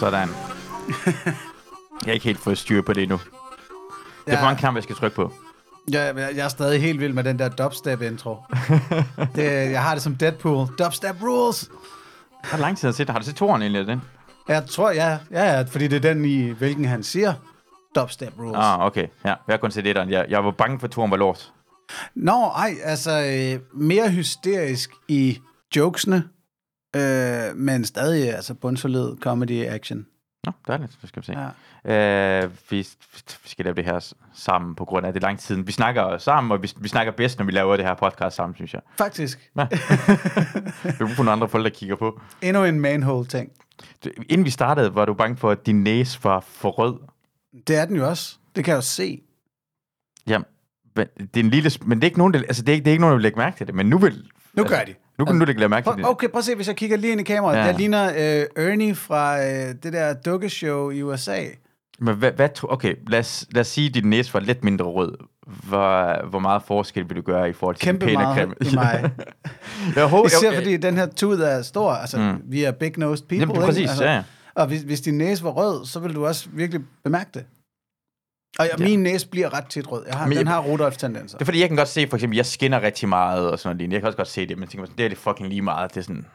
Sådan. Jeg har ikke helt fået styr på det endnu. Det er for mange knapper, jeg skal trykke på. Jeg, jeg jeg er stadig helt vild med den der dubstep-intro. det, jeg har det som Deadpool. Dubstep rules! Har lang tid at set Har du set toren egentlig af den? Jeg tror, ja, ja, ja, fordi det er den, i hvilken han siger dubstep rules. Ah, okay. Ja, jeg har kun set etteren. Jeg, jeg var bange for, at toren var lort. Nå, ej, altså øh, mere hysterisk i jokesene, øh, men stadig altså bundsolid comedy action. Nå, dejligt. Det skal vi se. Ja. Øh, vi, vi skal lave det her sammen på grund af det lang tid. Vi snakker sammen, og vi, vi snakker bedst, når vi laver det her podcast sammen, synes jeg. Faktisk. Ja. Vi har få nogle andre folk, der kigger på. Endnu en manhole-ting. Inden vi startede, var du bange for, at din næse var for rød. Det er den jo også. Det kan jeg jo se. Jamen, men det er en lille... Men det er ikke nogen, der, altså, det er ikke, det er ikke nogen, der vil lægge mærke til det. Men nu vil... Nu altså, gør de. Nu kan du lægge mærke til det. okay, prøv at se, hvis jeg kigger lige ind i kameraet. Ja. Der ligner øh, Ernie fra øh, det der dukkeshow i USA. Men hvad, hvad, okay, lad os, lad os sige, at din næse var lidt mindre rød. Hvor, hvor meget forskel vil du gøre i forhold til Kæmpe meget creme? i mig. jeg håber, Især okay. fordi den her tud er stor. Altså, Mm. vi er big-nosed people. Jamen, ikke? præcis, altså, ja. Og hvis, hvis din næse var rød, så vil du også virkelig bemærke det. Og ja, Ja. min næse bliver ret tit rød. Jeg har, Men den jeg- har Rudolf-tendenser. Det er fordi, jeg kan godt se, for eksempel, jeg skinner rigtig meget og sådan noget. Jeg kan også godt se det, men jeg tænker, det er det fucking lige meget. Det er sådan...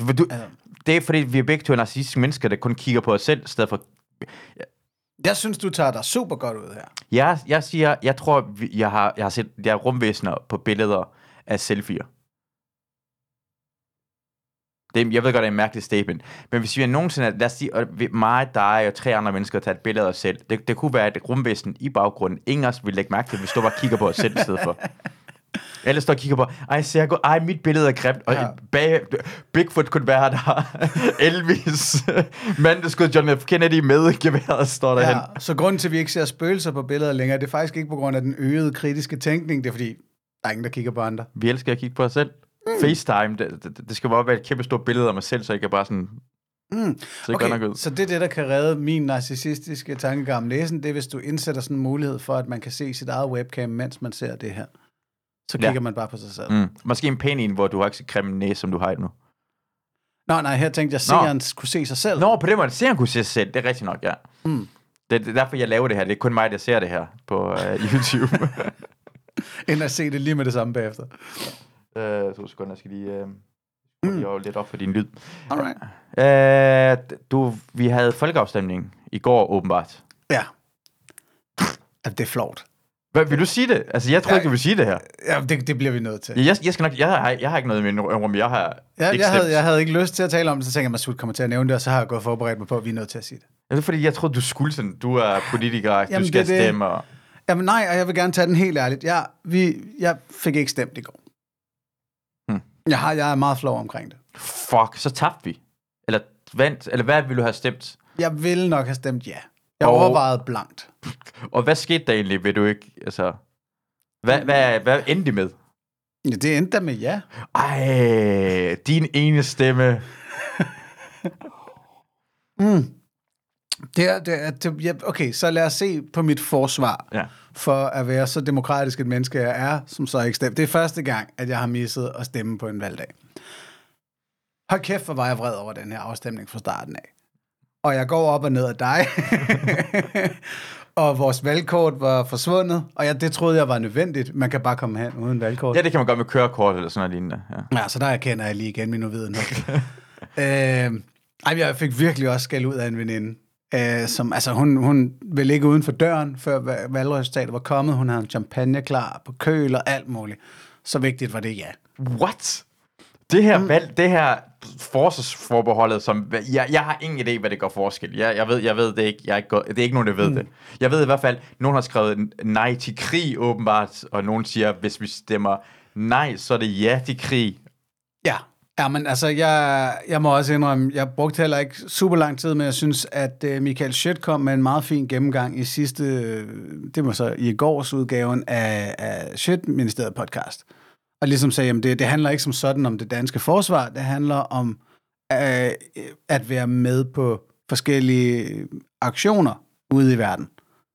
For Du, Ja. det er fordi, vi er begge to narcissistiske mennesker, der kun kigger på os selv, i stedet for... Jeg synes, du tager dig super godt ud her. Jeg, jeg siger, jeg tror, jeg har, jeg har set jeg rumvæsener på billeder af selfier. Det, jeg ved godt, det er en mærkelig statement. Men hvis vi er nogensinde, lad os sige, at vi- mig, dig og tre andre mennesker tager et billede af os selv. Det, det kunne være et rumvæsen i baggrunden. Ingen af os vil lægge mærke til, hvis du bare kigger på os selv i stedet for. Alle står og kigger på, ej, ser jeg godt, ej, mit billede er grimt, og Ja. bag, Bigfoot kunne være der, Elvis, mand, der skød John F. Kennedy med geværet, står der Ja, så grunden til, at vi ikke ser spøgelser på billeder længere, det er faktisk ikke på grund af den øgede kritiske tænkning. Det er fordi, der er ingen, der kigger på andre. Vi elsker at kigge på os selv. Mm. FaceTime, det, det, det skal bare være et kæmpe stort billede af mig selv, så jeg kan bare sådan... Mm. Så okay. nok ud. så det er det, der kan redde min narcissistiske tankegang om næsen. Det er, hvis du indsætter sådan en mulighed for, at man kan se sit eget webcam, mens man ser det her. Så Ja. kigger man bare på sig selv. Mm. Måske en pæn en, hvor du har ikke så grimme næse, som du har nu. Nå, nej, her tænkte jeg, at seeren skulle se sig selv. Nå, på den måde, ser han kunne se sig selv. Det er rigtigt nok, ja. Mm. Det, det er derfor, jeg laver det her. Det er kun mig, der ser det her på uh, YouTube. End at se det lige med det samme bagefter. Uh, to sekunder, jeg skal lige... Uh, mm. Jeg lidt op for din lyd. Alright. Uh, du, vi havde folkeafstemning i går, åbenbart. Ja. ja. Det er flot. Hvad, vil du sige det? Altså, jeg tror Ja. ikke, du vil sige det her. Ja, det, det bliver vi nødt til. Jeg, jeg, skal nok, jeg, har, jeg har ikke noget med rum. Jeg har Ja, ikke jeg, havde, jeg havde ikke lyst til at tale om det, så tænkte jeg, at Masud kommer til at nævne det, og så har jeg gået forberedt mig på, at vi er nødt til at sige det. Ja, det er fordi, jeg tror, du skulle sådan, du er politiker, Jamen, Jamen, du skal det. stemme. Og... Jamen nej, og jeg vil gerne tage den helt ærligt. Jeg, vi, jeg fik ikke stemt i går. Jeg, har, jeg er meget flov omkring det. Fuck, så tabte vi. Eller vandt, eller hvad ville du have stemt? Jeg ville nok have stemt ja. Jeg Og- overvejede blankt. Og hvad skete der egentlig, ved du ikke? Altså, hvad, hvad, hvad endte de med? Ja, det endte da med ja. Ej, din ene stemme. Mm. Det er, det er, det, ja, okay, så lad os se på mit forsvar Ja. For at være så demokratisk et menneske, jeg er, som så ikke stemmer. Det er første gang, at jeg har misset at stemme på en valgdag. Hold kæft, hvor var jeg vred over den her afstemning fra starten af. Og jeg går op og ned af dig. og vores valgkort var forsvundet, og jeg, det troede jeg var nødvendigt. Man kan bare komme hen uden valgkort. ja, det kan man godt med kørekort eller sådan noget lignende. Ja. Ja, så der erkender jeg lige igen min uvidenhed. øh, ej, jeg fik virkelig også skæld ud af en veninde. Øh, som, altså, hun, hun ville ikke uden for døren, før va- valgresultatet var kommet. Hun havde en champagne klar på køl og alt muligt. Så vigtigt var det, ja. What? Det her valg, det her forsvarsforbeholdet, som, jeg, jeg har ingen idé, hvad det gør forskel. Jeg, jeg, ved, jeg ved det ikke. Jeg er ikke, godt- det er ikke nogen, der ved mm. det. Jeg ved i hvert fald, nogen har skrevet nej til krig, åbenbart, og nogen siger, hvis vi stemmer nej, så er det ja til krig. Ja. Men altså, jeg, jeg må også indrømme, jeg brugte heller ikke super lang tid, men jeg synes, at uh, Michael Schødt kom med en meget fin gennemgang i sidste, øh, det var så i gårs udgaven af, af Schødt-ministeriet podcast. Og ligesom sagde, at det, det handler ikke som sådan om det danske forsvar, det handler om uh, at være med på forskellige aktioner ude i verden.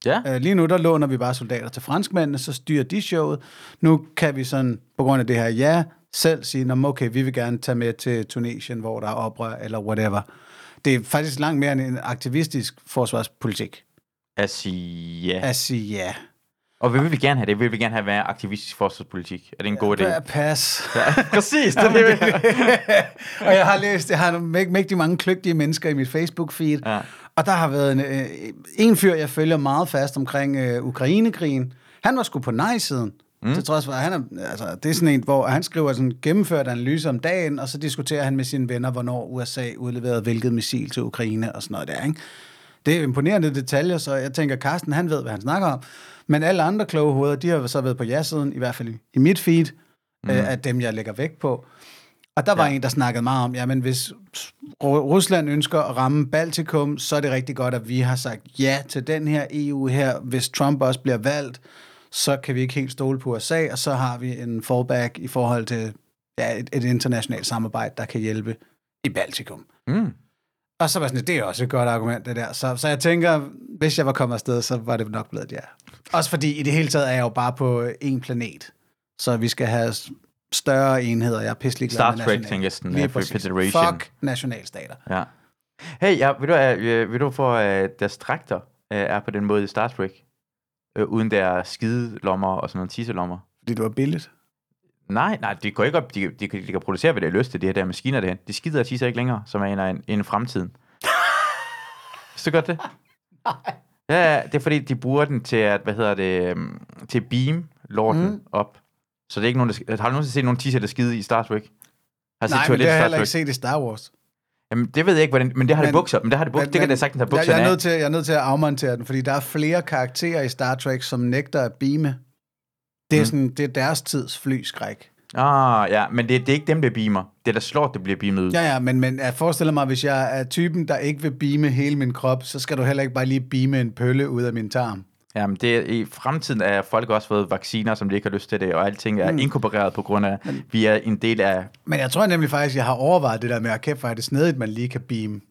Ja. Uh, lige nu, der låner vi bare soldater til franskmændene, så styrer de showet. Nu kan vi sådan, på grund af det her ja, selv sige, "Nå, okay, vi vil gerne tage med til Tunesien, hvor der er oprør, eller whatever. det er faktisk langt mere end en aktivistisk forsvarspolitik. At sige ja. At sige ja. Og hvad vil vi gerne have det? Vil vi gerne have være aktivistisk forsvarspolitik? Er det en god idé? Ja, pas. Ja, præcis, det er det. og jeg har læst, jeg har mægtig mange kløgtige mennesker i mit Facebook-feed, Ja. og der har været en, øh, en fyr, jeg følger meget fast omkring øh, Ukrainekrigen. Han var sgu på nej-siden. Mm. Til trods for, at han er, altså, det er sådan en, hvor han skriver sådan gennemført analyse om dagen, og så diskuterer han med sine venner, hvornår USA udleverede hvilket missil til Ukraine og sådan noget der, ikke? Det er imponerende detaljer, så jeg tænker, Carsten, han ved, hvad han snakker om. Men alle andre kloge hoveder, de har så været på ja-siden, i hvert fald i, mit feed, mm. øh, af dem, jeg lægger vægt på. Og der var ja. en, der snakkede meget om, jamen hvis Ru- Rusland ønsker at ramme Baltikum, så er det rigtig godt, at vi har sagt ja til den her EU her. Hvis Trump også bliver valgt, så kan vi ikke helt stole på USA, og så har vi en fallback i forhold til ja, et, et internationalt samarbejde, der kan hjælpe i Baltikum. Mm. Og så var sådan, det er også et godt argument, det der. Så, så jeg tænker, hvis jeg var kommet afsted, så var det nok blevet et ja. Også fordi i det hele taget er jeg jo bare på én planet. Så vi skal have større enheder. Jeg er pisselig glad Star med Trek, national- tænker jeg sådan, Lige. Federation. Fuck nationalstater. Ja. Hey, ja, ved du, uh, ved du for, at deres traktor uh, er på den måde i Star Trek? Uh, uden der skide lommer og sådan nogle tisselommer. Fordi det var billigt. Nej, nej, de går ikke op. De, de, kan- de kan producere, hvad de har lyst til, de her der maskiner derhen. De skider og tisser ikke længere, som er en af en, en fremtiden. Du godt det? Nej. Ja, det er fordi, de bruger den til at, hvad hedder det, øhm, til at beam lorten Mm. op. Så det er ikke nogen, der, har du nogensinde set nogen tisser, der skide i Star Trek? Har du set Nej, men det har jeg heller ikke set i Star Wars. Jamen, det ved jeg ikke, hvordan, men det har Men- det bukser. Men det har det bukser. Det kan det sagtens have jeg, bukserne jeg, er nødt til, jeg er nødt til at afmontere den, fordi der er flere karakterer i Star Trek, som nægter at beame. Det er, Mm. sådan, det er deres tids flyskræk. Ah, ja, men det, det er ikke dem, der beamer. Det er der slår, det bliver beamet ud. Ja, ja, men, men jeg forestiller mig, hvis jeg er typen, der ikke vil beame hele min krop, så skal du heller ikke bare lige beame en pølle ud af min tarm. Jamen, det i fremtiden er folk også fået vacciner, som de ikke har lyst til det, og alting er mm. inkorporeret på grund af, vi er en del af... Men jeg tror nemlig faktisk, jeg har overvejet det der med, at kæft, hvor er det snedigt, man lige kan beame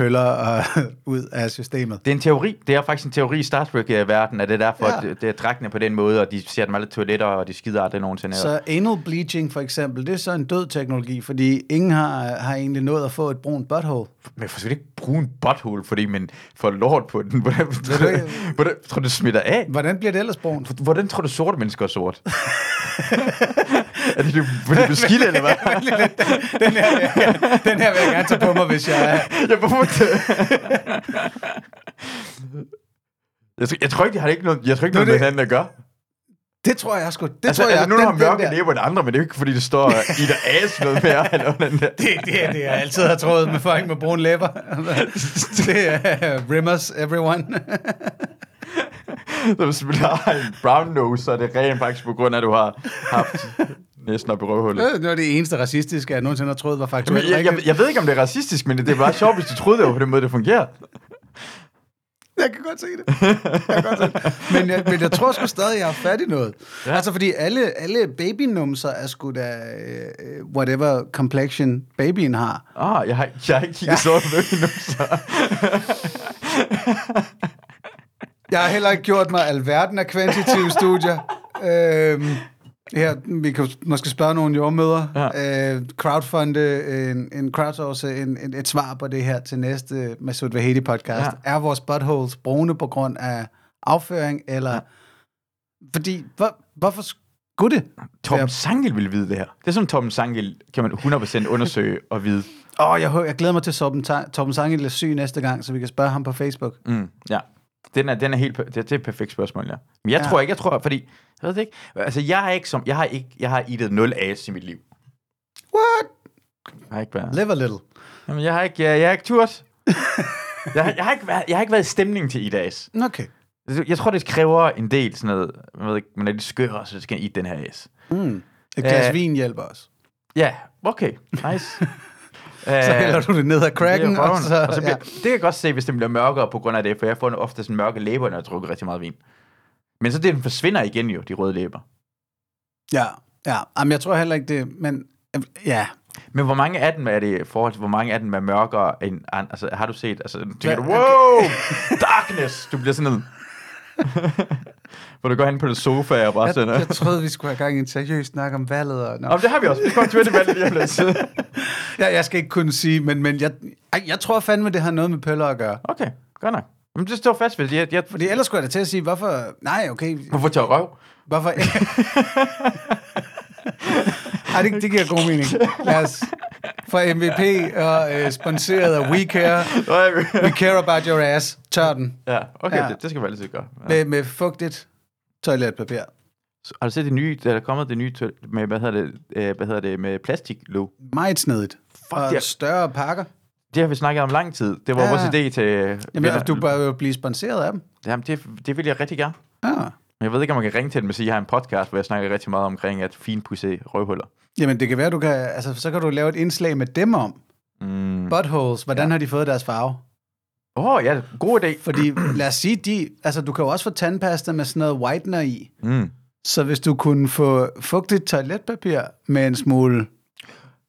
pøller og, ud af systemet. Det er en teori. Det er faktisk en teori i Star Trek-verden, at det er derfor, Ja. ja. det, det er dragtene på den måde, og de ser dem alle toiletter, og de skider aldrig nogensinde. Så... Så anal bleaching for eksempel, det er så en død teknologi, fordi ingen har, har egentlig nået at få et brunt butthole. Men for ikke bruge en butthole, fordi man får lort på den. Hvordan, ikke- hvordan tror du, det smitter af? Hvordan bliver det ellers brunt? Hvordan tror du, sorte mennesker er sort? er det, fordi det er skidt, eller hvad? den, her, vil jeg- den her vil jeg gerne tage på mig, hvis jeg... Jeg hvorfor jeg, tror, jeg tror ikke, det har ikke noget, jeg tror ikke, Nu er noget med det- hinanden at gøre. Det tror jeg sgu. Det altså, tror jeg. altså, nu har den, mørke den der, læber end andre, men det er jo ikke, fordi det står Ida As noget mere. Eller den der. det, det, er det, jeg altid har troet med folk med brune læber. det er rimmers, everyone. Så hvis du har en brown nose, så er det rent faktisk på grund af, at du har haft næsten op i røvhullet. det var det eneste racistiske, jeg nogensinde har troet var faktuelt jeg, jeg, rigtigt. jeg, ved ikke, om det er racistisk, men det er bare sjovt, hvis du troede, det var på den måde, det fungerer. Jeg kan godt se det. Jeg kan godt se det. Men, jeg, men jeg tror sgu stadig, jeg har fat i noget. Ja. Altså, fordi alle, alle babynumser er sgu da øh, whatever complexion babyen har. Ah, jeg har, jeg har ikke kigget ja. sådan noget endnu, så... Jeg har heller ikke gjort mig alverden af kvantitative studier. Øhm, her, vi kan måske spørge nogle jordmøder. Ja. Øh, crowdfunde en, en crowdsource en, en, et svar på det her til næste Masoud Vahedi podcast. Ja. Er vores buttholes brune på grund af afføring, eller... Ja. Fordi, hvor, hvorfor skulle det? Ja. Sangel vil vide det her. Det er som Torben Sangel kan man 100% undersøge og vide. Åh, oh, jeg, jeg glæder mig til, at Torben Sangel er syg næste gang, så vi kan spørge ham på Facebook. Mm, ja. Den er, den er helt, det, det er et perfekt spørgsmål, ja. Men jeg Ja. tror ikke, jeg tror, fordi, jeg ved det ikke, altså jeg har ikke som, jeg har ikke, jeg har eatet 0 as i mit liv. What? Jeg har ikke været, Live a little. jamen jeg har ikke, jeg, jeg har ikke turt. jeg, har, jeg, har ikke været, jeg har ikke været i stemning til eat as. Okay. Jeg tror, det kræver en del sådan noget, jeg ved ikke, man er lidt skør, så skal eat den her as. Mm. Et glas Øh, vin hjælper os. Ja, okay, nice. Så hælder du det ned ad cracken, det og så... og så bliver, det kan jeg godt se, hvis det bliver mørkere på grund af det, for jeg får ofte sådan mørke læber, når jeg drukker rigtig meget vin. Men så det, den forsvinder igen jo, de røde læber. Ja, ja. Jamen, jeg tror heller ikke det, men øh, ja. Men hvor mange af dem er det i forhold til, hvor mange af dem er mørkere end andre? Altså, har du set, altså, tænker du, wow, darkness! Du bliver sådan en... hvor du går hen på det sofa og bare Jeg, sådan... jeg troede, vi skulle have gang i en seriøs snak om valget. Og, Nå, men det har vi også. Vi kommer til det valget lige om lidt. ja, jeg skal ikke kunne sige, men, men jeg, Ej, jeg tror fandme, det har noget med pøller at gøre. Okay, godt nok. Men det står fast ved det. Jeg, jeg, Fordi ellers skulle jeg da til at sige, hvorfor... Nej, okay. hvorfor tager røv? Hvorfor... Ej, det, det giver god mening. Lad os fra MVP og øh, sponsoreret af We Care. We care about your ass. Tør den. ja, okay, ja. Det, det skal vi altid gøre. Ja. Med, med fugtigt toiletpapir. Så Har du set det nye, der er kommet det nye med, hvad hedder det, øh, hvad hedder det med plastiklåg? Meget snedigt. Og det større pakker. Det har vi snakket om lang tid. Det var Ja. vores idé til... Jamen, du bør jo blive sponsoreret af dem. Jamen, det, det vil jeg rigtig gerne. Ja. Jeg ved ikke, om man kan ringe til dem og sige, at jeg har en podcast, hvor jeg snakker rigtig meget omkring at finpudse røvhuller. Jamen, det kan være, du kan... Altså, så kan du lave et indslag med dem om. Mm. Buttholes. Hvordan ja. har de fået deres farve? Åh, oh, ja, god idé. Fordi, lad os sige, de... Altså, du kan jo også få tandpasta med sådan noget whitener i. Mm. Så hvis du kunne få fugtigt toiletpapir med en smule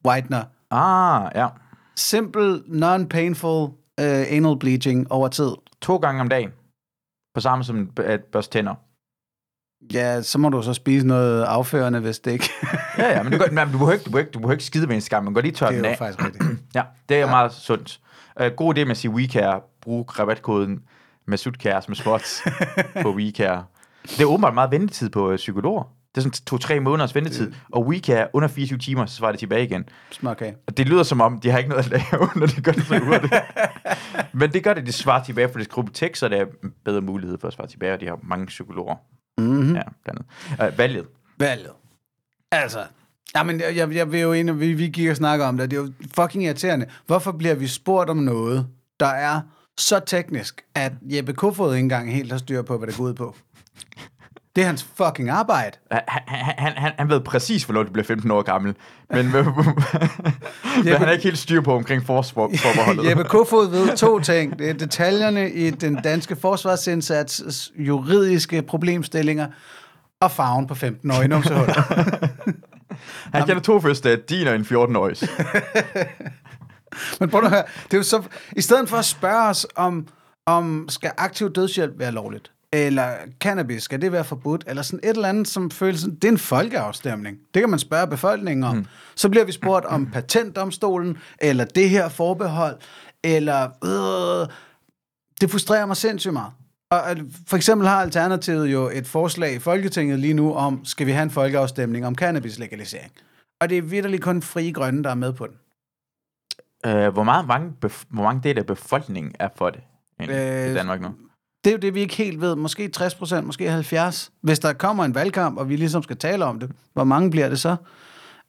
whitener, Ah, ja. simpel, non-painful uh, anal bleaching over tid, To gange om dagen. På samme som at børste tænder. ja, så må du så spise noget afførende, hvis det ikke... Ja, ja, men du, men du, behøver ikke, du, behøver ikke, du behøver ikke skide med en skam, men gå lige tør det den er jo af. faktisk rigtigt. Ja, det er ja. meget sundt. Uh, god idé med at sige WeCare. Brug rabatkoden med sutkæres med spots på WeCare. Det er åbenbart meget ventetid på uh, psykologer. Det er sådan to-tre måneders ventetid. Og WeCare under 24 timer, så svarer det tilbage igen. Småkage. Og det lyder som om, de har ikke noget at lave, når de gør det så hurtigt. Men det gør det, de svarer tilbage, for det er gruppe tech, så der er bedre mulighed for at svare tilbage, og de har mange psykologer. Mm-hmm. Ja, blandt andet. Uh, valget. Valget. Altså, jamen, jeg, jeg, jeg vil jo ind, vi, vi gik og snakker om det, det er jo fucking irriterende. Hvorfor bliver vi spurgt om noget, der er så teknisk, at Jeppe Kofod ikke engang helt har styr på, hvad det går ud på? Det er hans fucking arbejde. Han, han, han, ved præcis, hvornår du bliver 15 år gammel. Men, men han er ikke helt styr på omkring forsvarsforbeholdet. Jeppe Kofod ved to ting. Det er detaljerne i den danske forsvarsindsats, juridiske problemstillinger og farven på 15-årige numsehuller. Han kender to første, din og en 14-årig. Men prøv at høre, det er jo så, i stedet for at spørge os om, om skal aktiv dødshjælp være lovligt, eller cannabis, skal det være forbudt, eller sådan et eller andet, som føles sådan, det er en folkeafstemning. Det kan man spørge befolkningen om. Mm. Så bliver vi spurgt om patentdomstolen, eller det her forbehold, eller øh, det frustrerer mig sindssygt meget. Og øh, for eksempel har Alternativet jo et forslag i Folketinget lige nu om, skal vi have en folkeafstemning om cannabis-legalisering. Og det er vitterligt kun frie grønne, der er med på den. Uh, hvor, meget, mange hvor mange del af befolkningen er for det egentlig, Øh, i Danmark nu? Det er jo det, vi ikke helt ved. Måske 60 procent, måske 70. Hvis der kommer en valgkamp, og vi ligesom skal tale om det, hvor mange bliver det så?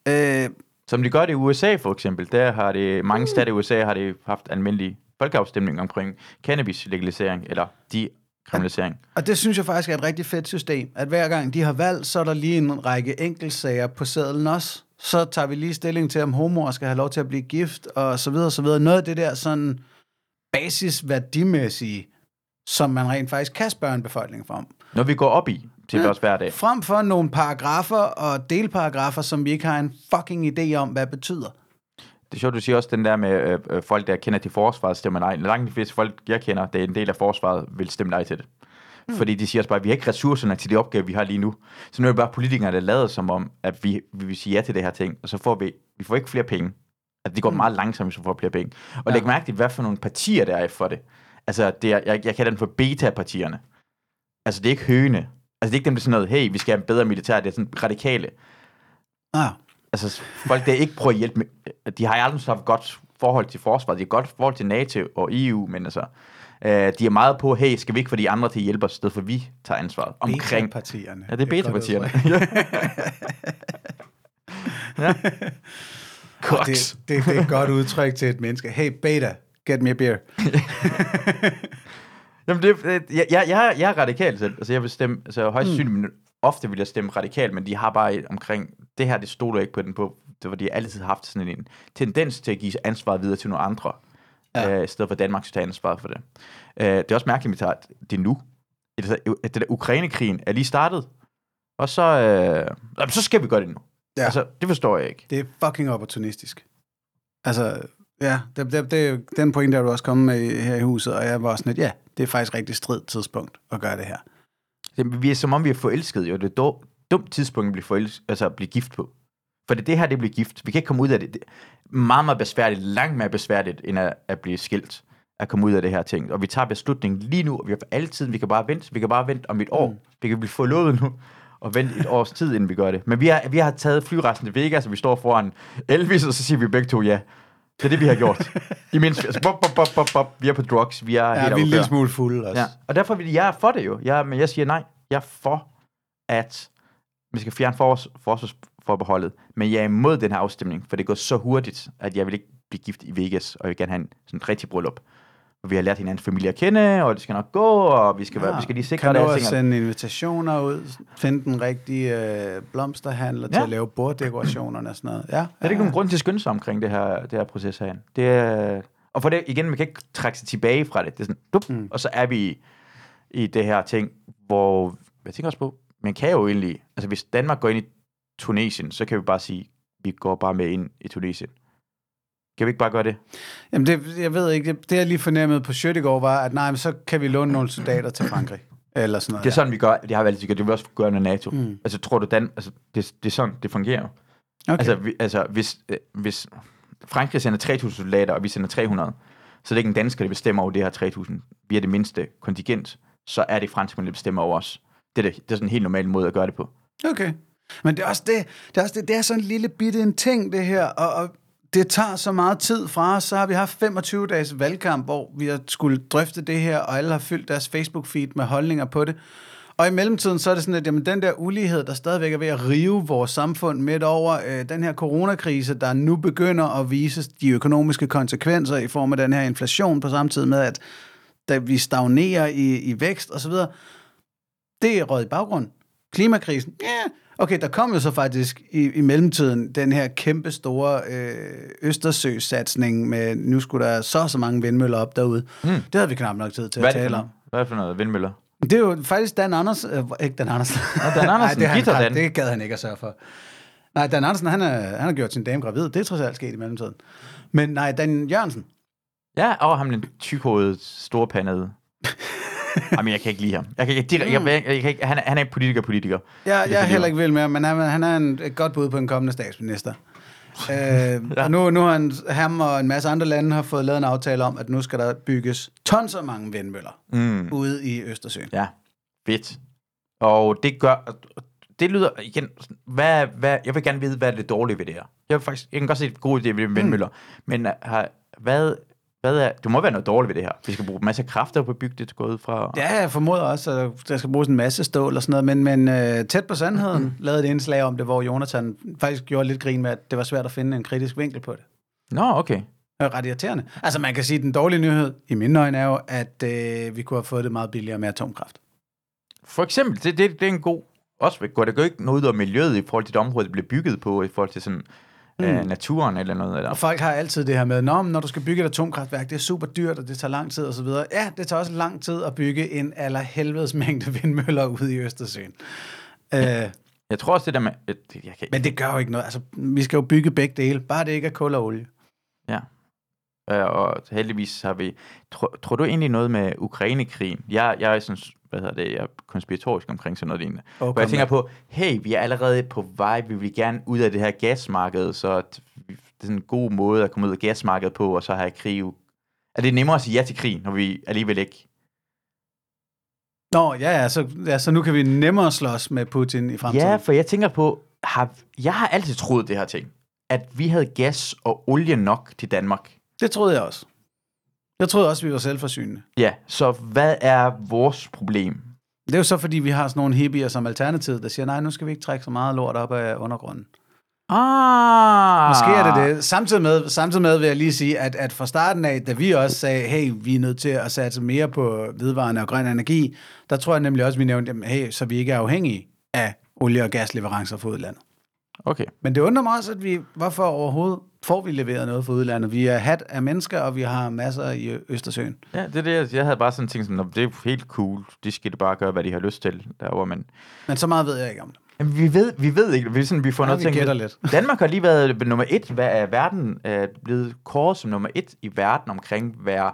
Øh, Som de gør det i USA for eksempel, der har det, mange stater i USA har det haft almindelig folkeafstemning omkring cannabis-legalisering, eller de-kriminalisering. og det synes jeg faktisk er et rigtig fedt system, at hver gang de har valgt, så er der lige en række enkeltsager på sædlen også. Så tager vi lige stilling til, om homoer skal have lov til at blive gift, og så videre, og så videre. Noget af det der sådan basisværdimæssige, som man rent faktisk kan spørge en befolkning for om. Når vi går op i til ja. vores hverdag. Frem for nogle paragrafer og delparagrafer, som vi ikke har en fucking idé om, hvad betyder. Det er sjovt, du siger også den der med øh, øh, folk, der kender til forsvaret, stemmer nej. Langt de fleste folk, jeg kender, det er en del af forsvaret, vil stemme nej til det. Mm. Fordi de siger også bare, at vi har ikke ressourcerne til de opgaver, vi har lige nu. Så nu er det bare politikere, der lader som om, at vi, vi vil sige ja til det her ting, og så får vi, vi får ikke flere penge. Altså, det går mm. meget langsomt, hvis vi får flere penge. Og ja. læg mærke til, hvad for nogle partier der er for det. Altså, det er, jeg, jeg kalder den for beta-partierne. Altså, det er ikke høne. Altså, det er ikke dem, der er sådan noget, hey, vi skal have en bedre militær. Det er sådan radikale. Ah, Altså, folk, der ikke prøver at hjælpe med, de har aldrig haft godt forhold til forsvaret. De har godt forhold til NATO og EU, men altså, øh, de er meget på, hey, skal vi ikke få de andre til at hjælpe os, i stedet for vi tager ansvaret omkring... partierne. Ja, det er beta-partierne. ja. Koks. Det, det, det er et godt udtryk til et menneske. Hey, beta, get me a beer. Jamen, det, det- jeg, jeg, jeg, jeg er radikal selv. Altså, jeg vil stemme, altså højst Mm. sandsynligt, men ofte vil jeg stemme radikal, men de har bare et omkring, det her, det stoler jeg ikke på den på, det var de har altid haft sådan en tendens til at give ansvaret videre til nogle andre, Ja. ja. øh, i stedet for Danmark skal tage ansvaret for det. Øh, det er også mærkeligt, at det nu. Altså, at det der Ukraine-krigen er lige startet, og så, øh, jamen, så skal vi gøre det nu. Ja. Altså, det forstår jeg ikke. Det er fucking opportunistisk. Altså, ja, det, det, det, den pointe er du også kommet med her i huset, og jeg var sådan lidt, ja, det er faktisk rigtig strid tidspunkt at gøre det her. Det, vi er som om, vi er forelsket, jo. Det er et dum- dumt tidspunkt at blive, forelsket, altså at blive gift på. For det, det her, det bliver gift. Vi kan ikke komme ud af det. det. meget, meget besværligt, langt mere besværligt, end at, at blive skilt, at komme ud af det her ting. Og vi tager beslutningen lige nu, og vi har altid, vi kan bare vente, vi kan bare vente om et år. Mm. Vi kan blive forlovet nu, og vente et års tid, inden vi gør det. Men vi har, vi har taget flyrejsen til Vegas, og vi står foran Elvis, og så siger vi begge to ja. Det er det, vi har gjort. I mindst, altså, bop, bop, bop, bop, bop. Vi er på drugs, vi er Ja, helt vi er en lille smule fulde også. Ja, og derfor vil jeg er for det jo. Jeg, men jeg siger nej. Jeg er for, at vi skal fjerne for, forsvarsforbeholdet. Men jeg er imod den her afstemning, for det går så hurtigt, at jeg vil ikke blive gift i Vegas, og jeg vil gerne have en sådan rigtig bryllup. Og vi har lært hinandens familie at kende, og det skal nok gå, og vi skal, være, vi skal lige sikre kan det. du her også sende invitationer ud, finde den rigtige øh, blomsterhandler ja. til Ja. at lave borddekorationerne og sådan noget. Ja, er ikke nogen grund til at skynde sig omkring det her, det her proces herinde. Det er, og for det, igen, man kan ikke trække sig tilbage fra det. Det er sådan, dup, mm. og så er vi i, i det her ting, hvor, jeg tænker også på, man kan jo egentlig, altså hvis Danmark går ind i Tunesien, så kan vi bare sige, vi går bare med ind i Tunesien. Kan vi ikke bare gøre det? Jamen, det, jeg ved ikke, det, det jeg lige fornemmede på Sjøt i går var, at nej, men så kan vi låne nogle soldater til Frankrig. Eller sådan noget. Det er sådan, vi gør, det har vi altid gjort, det vil vi også gøre med NATO. Mm. Altså, tror du, Dan, altså, det, det er sådan, det fungerer. Okay. Altså, vi, altså hvis, øh, hvis Frankrig sender 3.000 soldater, og vi sender 300, så det er ikke en dansker, der bestemmer over det her 3.000. Vi er det mindste kontingent, så er det franskmænd, der bestemmer over os. Det er, det, det er sådan en helt normal måde at gøre det på. Okay. Men det er også det, det er, også det, det er sådan en lille bitte en ting, det her, og, og det tager så meget tid fra os. Så har vi haft 25 dages valgkamp, hvor vi har skulle drøfte det her, og alle har fyldt deres Facebook-feed med holdninger på det. Og i mellemtiden, så er det sådan, at jamen, den der ulighed, der stadigvæk er ved at rive vores samfund midt over, øh, den her coronakrise, der nu begynder at vise de økonomiske konsekvenser i form af den her inflation, på samme tid med, at da vi stagnerer i, i vækst osv., det er rødt i baggrund. Klimakrisen, ja, yeah okay, der kom jo så faktisk i, i mellemtiden den her kæmpe store øh, Østersø-satsning med, nu skulle der så så mange vindmøller op derude. Mm. Det havde vi knap nok tid til Hvad at det tale om. Hvad er det for noget vindmøller? Det er jo faktisk Dan Andersen, øh, ikke Dan Andersen. Nå, Dan Andersen, det, har han, Dan. det gad han ikke at sørge for. Nej, Dan Andersen, han, er, han har gjort sin dame gravid. Det er trods alt sket i mellemtiden. Men nej, Dan Jørgensen. Ja, og ham den tykhovedet, storpandede. Jamen, jeg kan ikke lide ham. Jeg kan, ikke- jeg, jeg, jeg, jeg kan ikke, han, er- han er ikke politiker, politiker. Jeg, er heller ikke vild med ham, men han, han er en, et godt bud på en kommende statsminister. øh, ja. Og nu, nu har han, ham og en masse andre lande har fået lavet en aftale om, at nu skal der bygges tons af mange vindmøller Mm. ude i Østersøen. Ja, fedt. Og det gør... Det lyder igen... Hvad, hvad, jeg vil gerne vide, hvad er det dårlige ved det her. Jeg, vil faktisk, jeg kan godt se et god idé ved vindmøller. Mm. Men uh, har, hvad, hvad er... Det må være noget dårligt ved det her. Vi skal bruge en masse kræfter på at bygge det, gå ud fra... Ja, jeg formoder også, at der skal bruges en masse stål og sådan noget, men, men øh, tæt på sandheden lavede et indslag om det, hvor Jonathan faktisk gjorde lidt grin med, at det var svært at finde en kritisk vinkel på det. Nå, okay. Det er ret irriterende. Altså man kan sige, at den dårlige nyhed i mine øjne er jo, at øh, vi kunne have fået det meget billigere med atomkraft. For eksempel, det, det, det er en god... Også går det går ikke noget ud af miljøet i forhold til det område, det bliver bygget på, i forhold til sådan, mm. naturen eller noget. Eller. Og folk har altid det her med, Nå, når du skal bygge et atomkraftværk, det er super dyrt, og det tager lang tid osv. Ja, det tager også lang tid at bygge en aller helvedes mængde vindmøller ude i Østersøen. Øh, Jeg tror også det der med... øh, Jeg kan, men det gør jo ikke noget. Altså, vi skal jo bygge begge dele, bare det ikke er kul og olie. Ja. Øh, og heldigvis har vi... Tror, tror du egentlig noget med Ukrainekrigen? Jeg, jeg er sådan, hvad hedder det, jeg er konspiratorisk omkring sådan noget lignende. Hvor jeg tænker på, hey, vi er allerede på vej, vi vil gerne ud af det her gasmarked, så det er sådan en god måde at komme ud af gasmarkedet på, og så have krig. Er det nemmere at sige ja til krig, når vi alligevel ikke... Nå, ja, ja, så, ja, så nu kan vi nemmere slås med Putin i fremtiden. Ja, for jeg tænker på, har, jeg har altid troet det her ting, at vi havde gas og olie nok til Danmark. Det troede jeg også. Jeg troede også, vi var selvforsynende. Ja, så hvad er vores problem? Det er jo så, fordi vi har sådan nogle hippier som alternativ, der siger, nej, nu skal vi ikke trække så meget lort op af undergrunden. Ah. Måske er det det. Samtidig med, samtidig med vil jeg lige sige, at, at fra starten af, da vi også sagde, hey, vi er nødt til at satse mere på vedvarende og grøn energi, der tror jeg nemlig også, vi nævnte, hey, så vi ikke er afhængige af olie- og gasleverancer fra udlandet. Okay. Men det undrer mig også, at vi, hvorfor overhovedet får vi leveret noget fra udlandet? Vi er hat af mennesker, og vi har masser i Østersøen. Ja, det er det, jeg- havde bare sådan tænkt sådan, "Nå, det er helt cool, de skal da bare gøre, hvad de har lyst til derovre, men... Men så meget ved jeg ikke om det. Jamen, vi ved, vi ved ikke, vi, sådan, vi får Ja, noget vi gætter lidt. Danmark har lige været nummer et, hvad er verden er blevet kåret som nummer et i verden omkring være,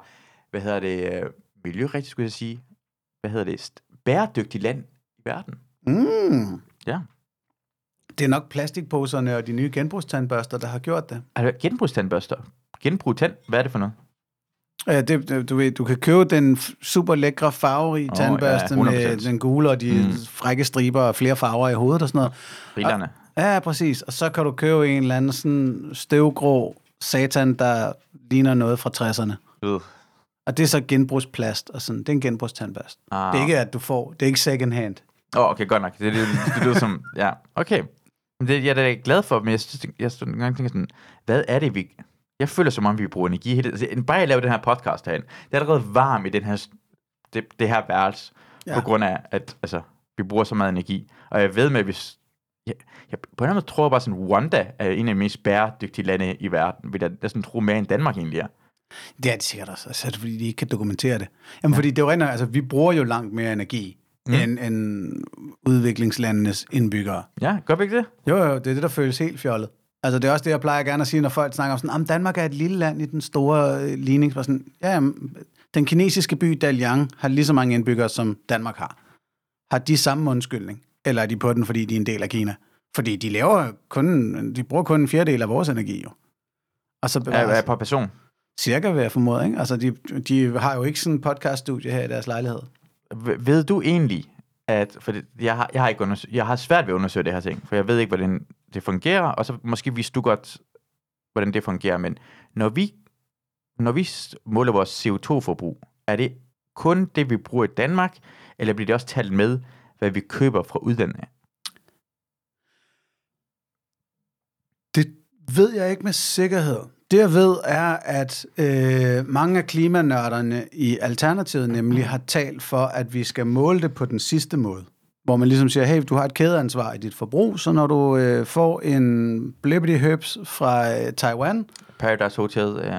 hvad hedder det, øh, miljørigtigt skulle jeg sige, hvad hedder det, st- bæredygtig land i verden. Mm. Ja. Det er nok plastikposerne og de nye genbrugstandbørster, der har gjort det. Det genbrugstandbørster? Genbrug tand? Hvad er det for noget? Ja, det, du, ved, du kan købe den super lækre farverige Åh, tandbørste ja, med 100%. den gule og de mm. frække striber og flere farver i hovedet og sådan noget. Brillerne. Ja, præcis. Og så kan du købe en eller anden sådan støvgrå satan, der ligner noget fra 60'erne. Øh. Og det er så genbrugsplast, og sådan. det er en genbrugstandbørste. Ah. Det er ikke, at du får, det er ikke second hand. Åh, oh, okay, godt nok. Det, det, det lyder som... Ja, okay. Det, jeg er da glad for, men jeg, synes, jeg synes, nogle gange tænker sådan, hvad er det, vi... Jeg føler som om, vi bruger energi hele altså, Bare jeg laver den her podcast herinde, det er allerede varm i den her, det, det her værelse, ja. På grund af, at altså, vi bruger så meget energi. Og jeg ved med, at hvis... Jeg, jeg, på en eller anden måde tror jeg bare sådan, Rwanda er en af de mest bæredygtige lande i verden. Vil jeg næsten tro mere end Danmark egentlig er. Det er det sikkert også, altså, fordi de ikke kan dokumentere det. Jamen, ja. fordi det er jo rent, altså, vi bruger jo langt mere energi mm. end, end udviklingslandenes indbyggere. Ja, gør vi ikke det? Jo, jo, det er det, der føles helt fjollet. Altså, det er også det, jeg plejer gerne at sige, når folk snakker om sådan, at Danmark er et lille land i den store øh, ligning. Sådan, ja, jamen, den kinesiske by Dalian har lige så mange indbyggere, som Danmark har. Har de samme undskyldning? Eller er de på den, fordi de er en del af Kina? Fordi de laver kun, de bruger kun en fjerdedel af vores energi, jo. Og så bevares, ja, per person. cirka vil jeg formode, ikke? Altså, de, de har jo ikke sådan en podcaststudie her i deres lejlighed. Ved du egentlig, at, for det, jeg, har, jeg, har ikke undersø- jeg har svært ved at undersøge det her ting, for jeg ved ikke, hvordan det fungerer, og så måske vidste du godt, hvordan det fungerer, men når vi, når vi måler vores CO2-forbrug, er det kun det, vi bruger i Danmark, eller bliver det også talt med, hvad vi køber fra udlandet? Det ved jeg ikke med sikkerhed. Det jeg ved er, at øh, mange af klimanørderne i Alternativet nemlig har talt for, at vi skal måle det på den sidste måde. Hvor man ligesom siger, hey, du har et kædeansvar i dit forbrug, så når du øh, får en blippity høbs fra øh, Taiwan, Paradise Hotel, øh,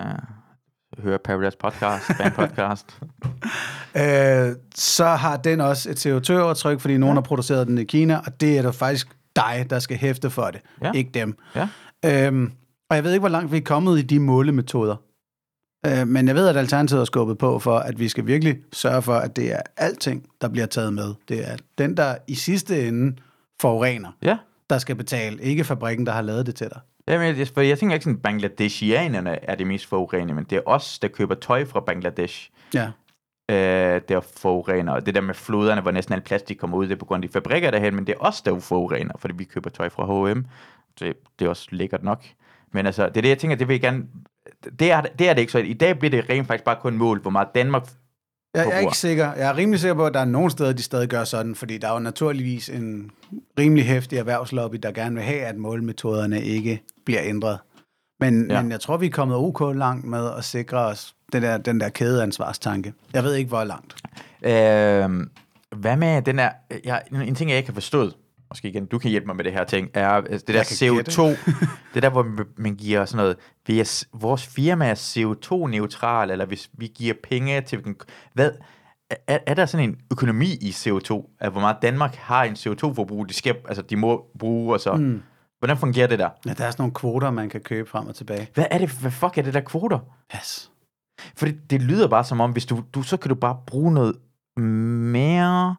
hører Paradise Podcast, fan podcast. øh, så har den også et CO2-overtryk, fordi nogen har produceret den i Kina, og det er da faktisk dig, der skal hæfte for det, Ja. ikke dem. Ja. Øhm, og jeg ved ikke, hvor langt vi er kommet i de målemetoder. Øh, men jeg ved, at Alternativet har skubbet på for, at vi skal virkelig sørge for, at det er alting, der bliver taget med. Det er den, der i sidste ende forurener, ja. der skal betale, ikke fabrikken, der har lavet det til dig. Jamen, jeg, for jeg tænker ikke sådan, at Bangladeshianerne er det mest forurenende, men det er os, der køber tøj fra Bangladesh, Ja. øh, der forurener. Og det der med floderne, hvor næsten alt plastik kommer ud, det er på grund af de fabrikker derhen, men det er os, der forurener, fordi vi køber tøj fra H&M. Det, det er også lækkert nok. Men altså, det er det, jeg tænker, det vil jeg gerne... Det er, det er det ikke så. I dag bliver det rent faktisk bare kun mål, hvor meget Danmark... Jeg, jeg er ikke sikker. Jeg er rimelig sikker på, at der er nogle steder, de stadig gør sådan, fordi der er jo naturligvis en rimelig hæftig erhvervslobby, der gerne vil have, at målmetoderne ikke bliver ændret. Men, ja. men jeg tror, vi er kommet ok langt med at sikre os den der, den der kædeansvarstanke. Jeg ved ikke, hvor langt. Øh, hvad med den der... Jeg, en ting, jeg ikke har forstået, måske igen, du kan hjælpe mig med det her ting, er altså, det der Jeg kan CO2, det der, hvor man- giver sådan noget, vi er, s- vores firma er CO2-neutral, eller hvis vi giver penge til, den- hvad, er, er der sådan en økonomi i CO2, at hvor meget Danmark har en CO2-forbrug, de, skal, altså, de må bruge, og så, mm. hvordan fungerer det der? Ja, der er sådan nogle kvoter, man kan købe frem og tilbage. Hvad er det, hvad fuck er det der kvoter? Pas. For det, det lyder bare som om, hvis du, du, så kan du bare bruge noget mere,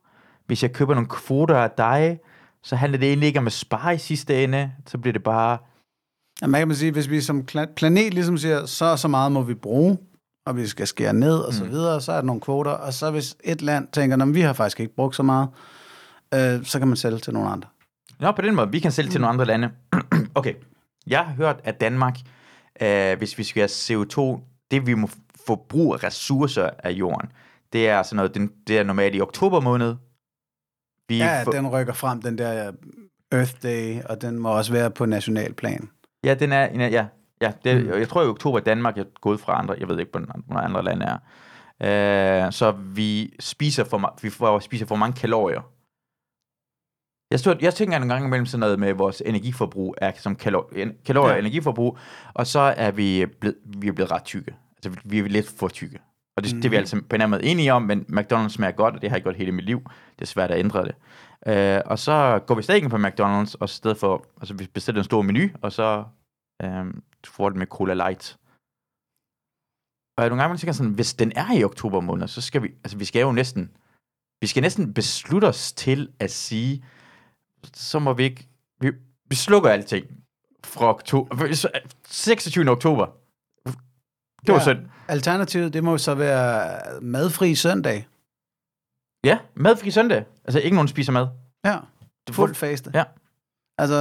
hvis jeg køber nogle kvoter af dig, så handler det egentlig ikke om at spare i sidste ende, så bliver det bare, Ja, man kan sige, hvis vi som planet ligesom siger, så så meget må vi bruge, og vi skal skære ned og så videre, så er der nogle kvoter, og så hvis et land tænker, at vi har faktisk ikke brugt så meget, øh, så kan man sælge til nogle andre. Nå, på den måde, vi kan sælge til nogle andre lande. okay, jeg har hørt, at Danmark, øh, hvis vi skal have CO2, det vi må forbruge af ressourcer af jorden, det er sådan noget, det er normalt i oktober måned. Vi Ja, får- den rykker frem, den der Earth Day, og den må også være på nationalplan. Ja, den er, ja, ja det, Mm. jeg tror i oktober Danmark er gået fra andre, jeg ved ikke, hvor hvor andre lande er. Øh, så vi spiser for, vi får, spiser for mange kalorier. Jeg, stod, jeg tænker en gang imellem sådan noget med, at vores energiforbrug er som kalorier, kalorier Ja. energiforbrug, og så er vi blevet, vi er blevet ret tykke. Altså, vi er lidt for tykke. Og det, mm. det er vi Mhm. altså på en eller anden måde enige om, men McDonald's smager godt, og det har jeg gjort hele mit liv. Det er svært at ændre det. Øh, og så går vi stadig på McDonald's, og i stedet for, altså vi bestiller en stor menu, og så øh, får det med Cola Light. Og nogle gange tænker sådan, hvis den er i oktober måned, så skal vi, altså vi skal jo næsten, vi skal næsten beslutte os til at sige, så må vi ikke, vi, vi slukker alting fra oktober, 26. oktober. Det var ja. synd. Alternativet, det må så være madfri søndag. Ja, madfri søndag. Altså ikke nogen spiser mad. Ja, fuld faste. Ja. Altså,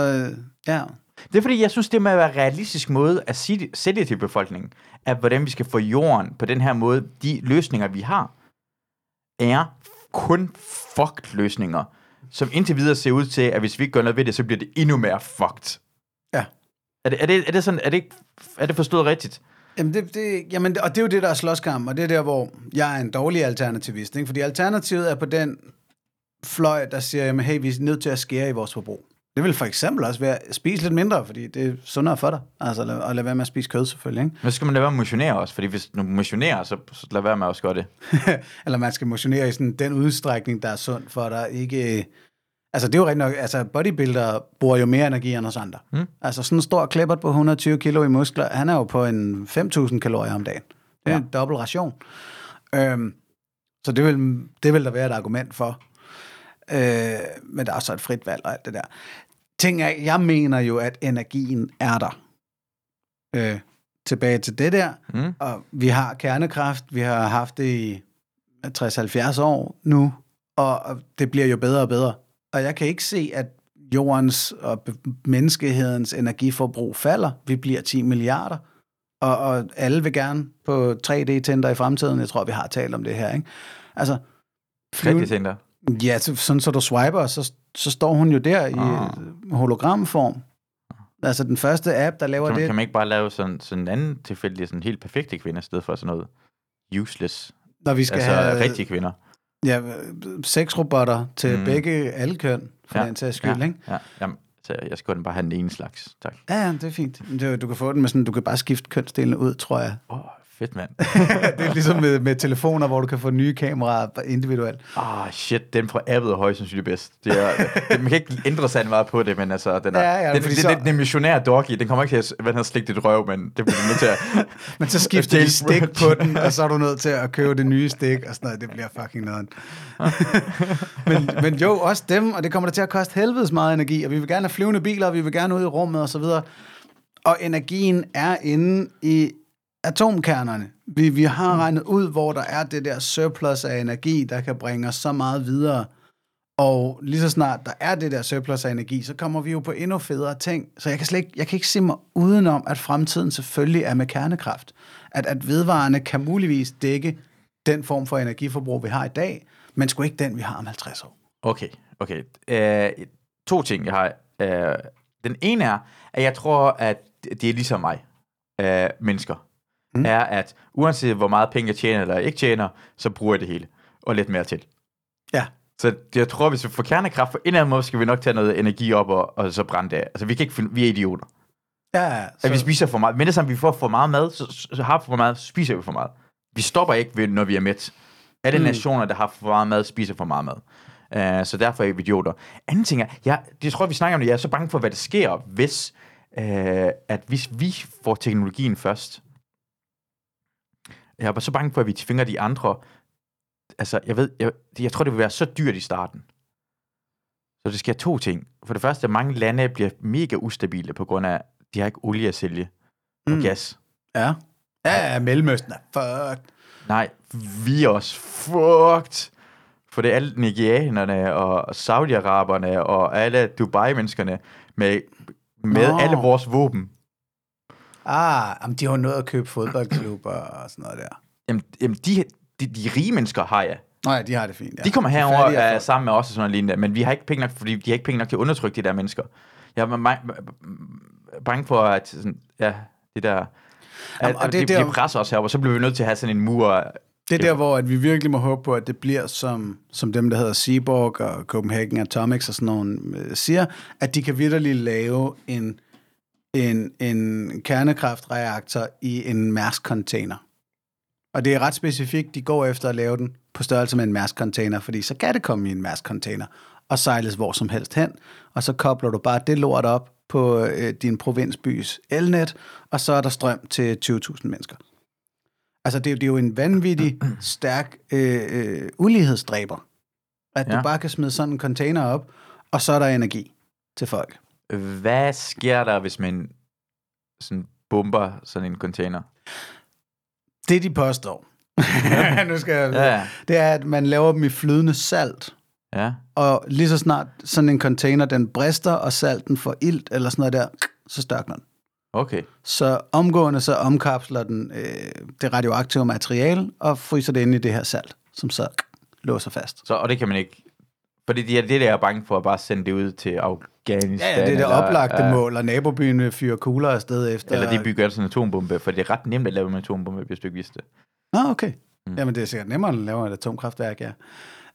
ja. Det er fordi, jeg synes, det må være en realistisk måde at sige, sætte det til befolkningen, at hvordan vi skal få jorden på den her måde, de løsninger, vi har, er kun fucked løsninger, som indtil videre ser ud til, at hvis vi ikke gør noget ved det, så bliver det endnu mere fucked. Ja. Er det, er det, er det, sådan, er det, er det forstået rigtigt? Jamen, det, det, jamen, og det er jo det, der er slåskamp, og det er der, hvor jeg er en dårlig alternativist. Ikke? Fordi alternativet er på den fløj, der siger, jamen, hey, vi er nødt til at skære i vores forbrug. Det vil for eksempel også være at spise lidt mindre, fordi det er sundere for dig. Altså, lad, og lade være med at spise kød, selvfølgelig. Ikke? Men så skal man lade være med at motionere også, fordi hvis du motionerer, så, så lad være med at også gøre det. Eller man skal motionere i sådan den udstrækning, der er sund for dig. Ikke, altså, det er jo rigtig nok, altså bodybuilder bruger jo mere energi end os andre. Mm. Altså, sådan en stor klippert på 120 kilo i muskler, han er jo på en 5.000 kalorier om dagen. Det er Ja. en dobbelt ration. Øhm, så det vil, det vil der være et argument for. Øh, men der er så et frit valg og alt det der. Ting er, jeg mener jo, at energien er der. Øh, tilbage til det der. Mm? Og vi har kernekraft, vi har haft det i 60-70 år nu, og og det bliver jo bedre og bedre. Og jeg kan ikke se, at jordens og menneskehedens energiforbrug falder. Vi bliver 10 milliarder, og, og alle vil gerne på 3D-tænder i fremtiden. Jeg tror, vi har talt om det her, ikke? Altså, Rigtig tænker. Ja, så- sådan så du swiper, så, så står hun jo der i Ah. hologramform. Altså den første app, der laver Kan man, det. kan man ikke bare lave sådan, sådan en anden tilfældig, sådan helt perfekte kvinde, i stedet for sådan noget useless, Når vi skal altså have rigtige kvinder. Ja, sexrobotter til Mm. begge alle køn, for Ja, den sags skyld, ja, ikke? Ja, jamen, så jeg skal den bare have den ene slags. Tak. Ja, ja, det er fint. Det, du kan få den med sådan, du kan bare skifte kønsdelene ud, tror jeg. Oh, fedt mand. det er ligesom med, med telefoner, hvor du kan få nye kameraer individuelt. Ah, oh, shit, den fra appet er højst sandsynligt bedst. Det er, det, man kan ikke ændre sig meget på det, men altså, den er, Ja, ja, det, fordi det, så- det, den missionære doggy, den kommer ikke til at hvad den har slikket dit røv, men det bliver nødt til at... Men så skifter de stik på den, og så er du nødt til at købe det nye stik, og sådan noget. Det bliver fucking noget. men, men jo, også dem, og det kommer der til at koste helvedes meget energi, og vi vil gerne have flyvende biler, og vi vil gerne ud i rummet og så videre. Og energien er inde i atomkernerne. Vi, vi har regnet ud, hvor der er det der surplus af energi, der kan bringe os så meget videre. Og lige så snart der er det der surplus af energi, så kommer vi jo på endnu federe ting. Så jeg kan slet ikke, jeg kan ikke se mig udenom, at fremtiden selvfølgelig er med kernekraft. At, at vedvarende kan muligvis dække den form for energiforbrug, vi har i dag, men sgu ikke den, vi har om 50 år. Okay, okay. Uh, to ting, jeg har. Uh, den ene er, at jeg tror, at det er ligesom mig, uh, mennesker, mm. Er, at uanset hvor meget penge jeg tjener eller ikke tjener, så bruger jeg det hele, og lidt mere til. Ja. Så jeg tror, hvis vi får kernekraft på en eller anden måde, skal vi nok tage noget energi op og, og så brænde det af. Altså, vi kan ikke finde, vi er idioter. Ja, ja, At vi spiser for meget. Men det er vi får for meget mad, så, så har vi for meget, så spiser vi for meget. Vi stopper ikke, ved, når vi er mæt. Alle. Mm. nationer, der har for meget mad, spiser for meget mad. Uh, så derfor er vi idioter. Anden ting er, jeg, det tror jeg, vi snakker om det, jeg er så bange for, hvad der sker, hvis, uh, at hvis vi får teknologien først. Jeg bare så bange for, at vi tvinger de andre. Altså, jeg ved, jeg, jeg tror, det vil være så dyrt i starten. Så det sker to ting. For det første, mange lande bliver mega ustabile på grund af, de har ikke olie at sælge og Mm. gas. Ja. Ja, ja, Mellemøsten er fucked. Nej, vi er også fucked. For det er alle nigerianerne og saudiaraberne og alle Dubai-menneskerne med, med Nå. alle vores våben. Ah, jamen, de har jo nået at købe fodboldklubber og sådan noget der. Jamen, jamen de, de, de rige mennesker har jeg. Nå ja, de har det fint. Ja. De kommer herover fattige er uh, sammen med os og sådan noget lignende, men vi har ikke penge nok, fordi de har ikke penge nok til at undertrykke de der mennesker. Jeg er bange for, at sådan, ja, det der... Jamen, At, og at det de, der- de presser os herover, så bliver vi nødt til at have sådan en mur. Det er der, hvor at vi virkelig må håbe på, at det bliver som, som dem, der hedder Seaborg og Copenhagen Atomics og sådan nogle øh, siger, at de kan vidderligt lave en, en, en kernekraftreaktor i en Mærsk-container. Og det er ret specifikt, de går efter at lave den på størrelse med en Mærsk-container, fordi så kan det komme i en Mærsk-container og sejles hvor som helst hen, og så kobler du bare det lort op på øh, din provinsbys elnet, og så er der strøm til 20.000 mennesker. Altså, det, er jo- det er jo en vanvittig stærk øh, øh, ulighedsdræber, at. Ja. du bare kan smide sådan en container op, og så er der energi til folk. Hvad sker der, hvis man sådan bomber sådan en container? Det, de påstår, nu skal jeg, Ja, ja. det er, at man laver dem i flydende salt. Ja, Og lige så snart sådan en container, den brister, og salten får ilt eller sådan noget der, så størkner den. okay. Så omgående så omkapsler den øh, det radioaktive materiale og fryser det ind i det her salt, som så låser fast. Så, og det kan man ikke... Fordi det er det, der er bange for, at bare sende det ud til Afghanistan. Ja, det er det oplagte ja, mål, og nabobyen vil fyre kugler afsted efter. Eller de bygger altså en atombombe, for det er ret nemt at lave en atombombe, hvis du ikke vidste det. Nå, okay. Mm. Jamen, det er sikkert nemmere at lave et atomkraftværk, ja.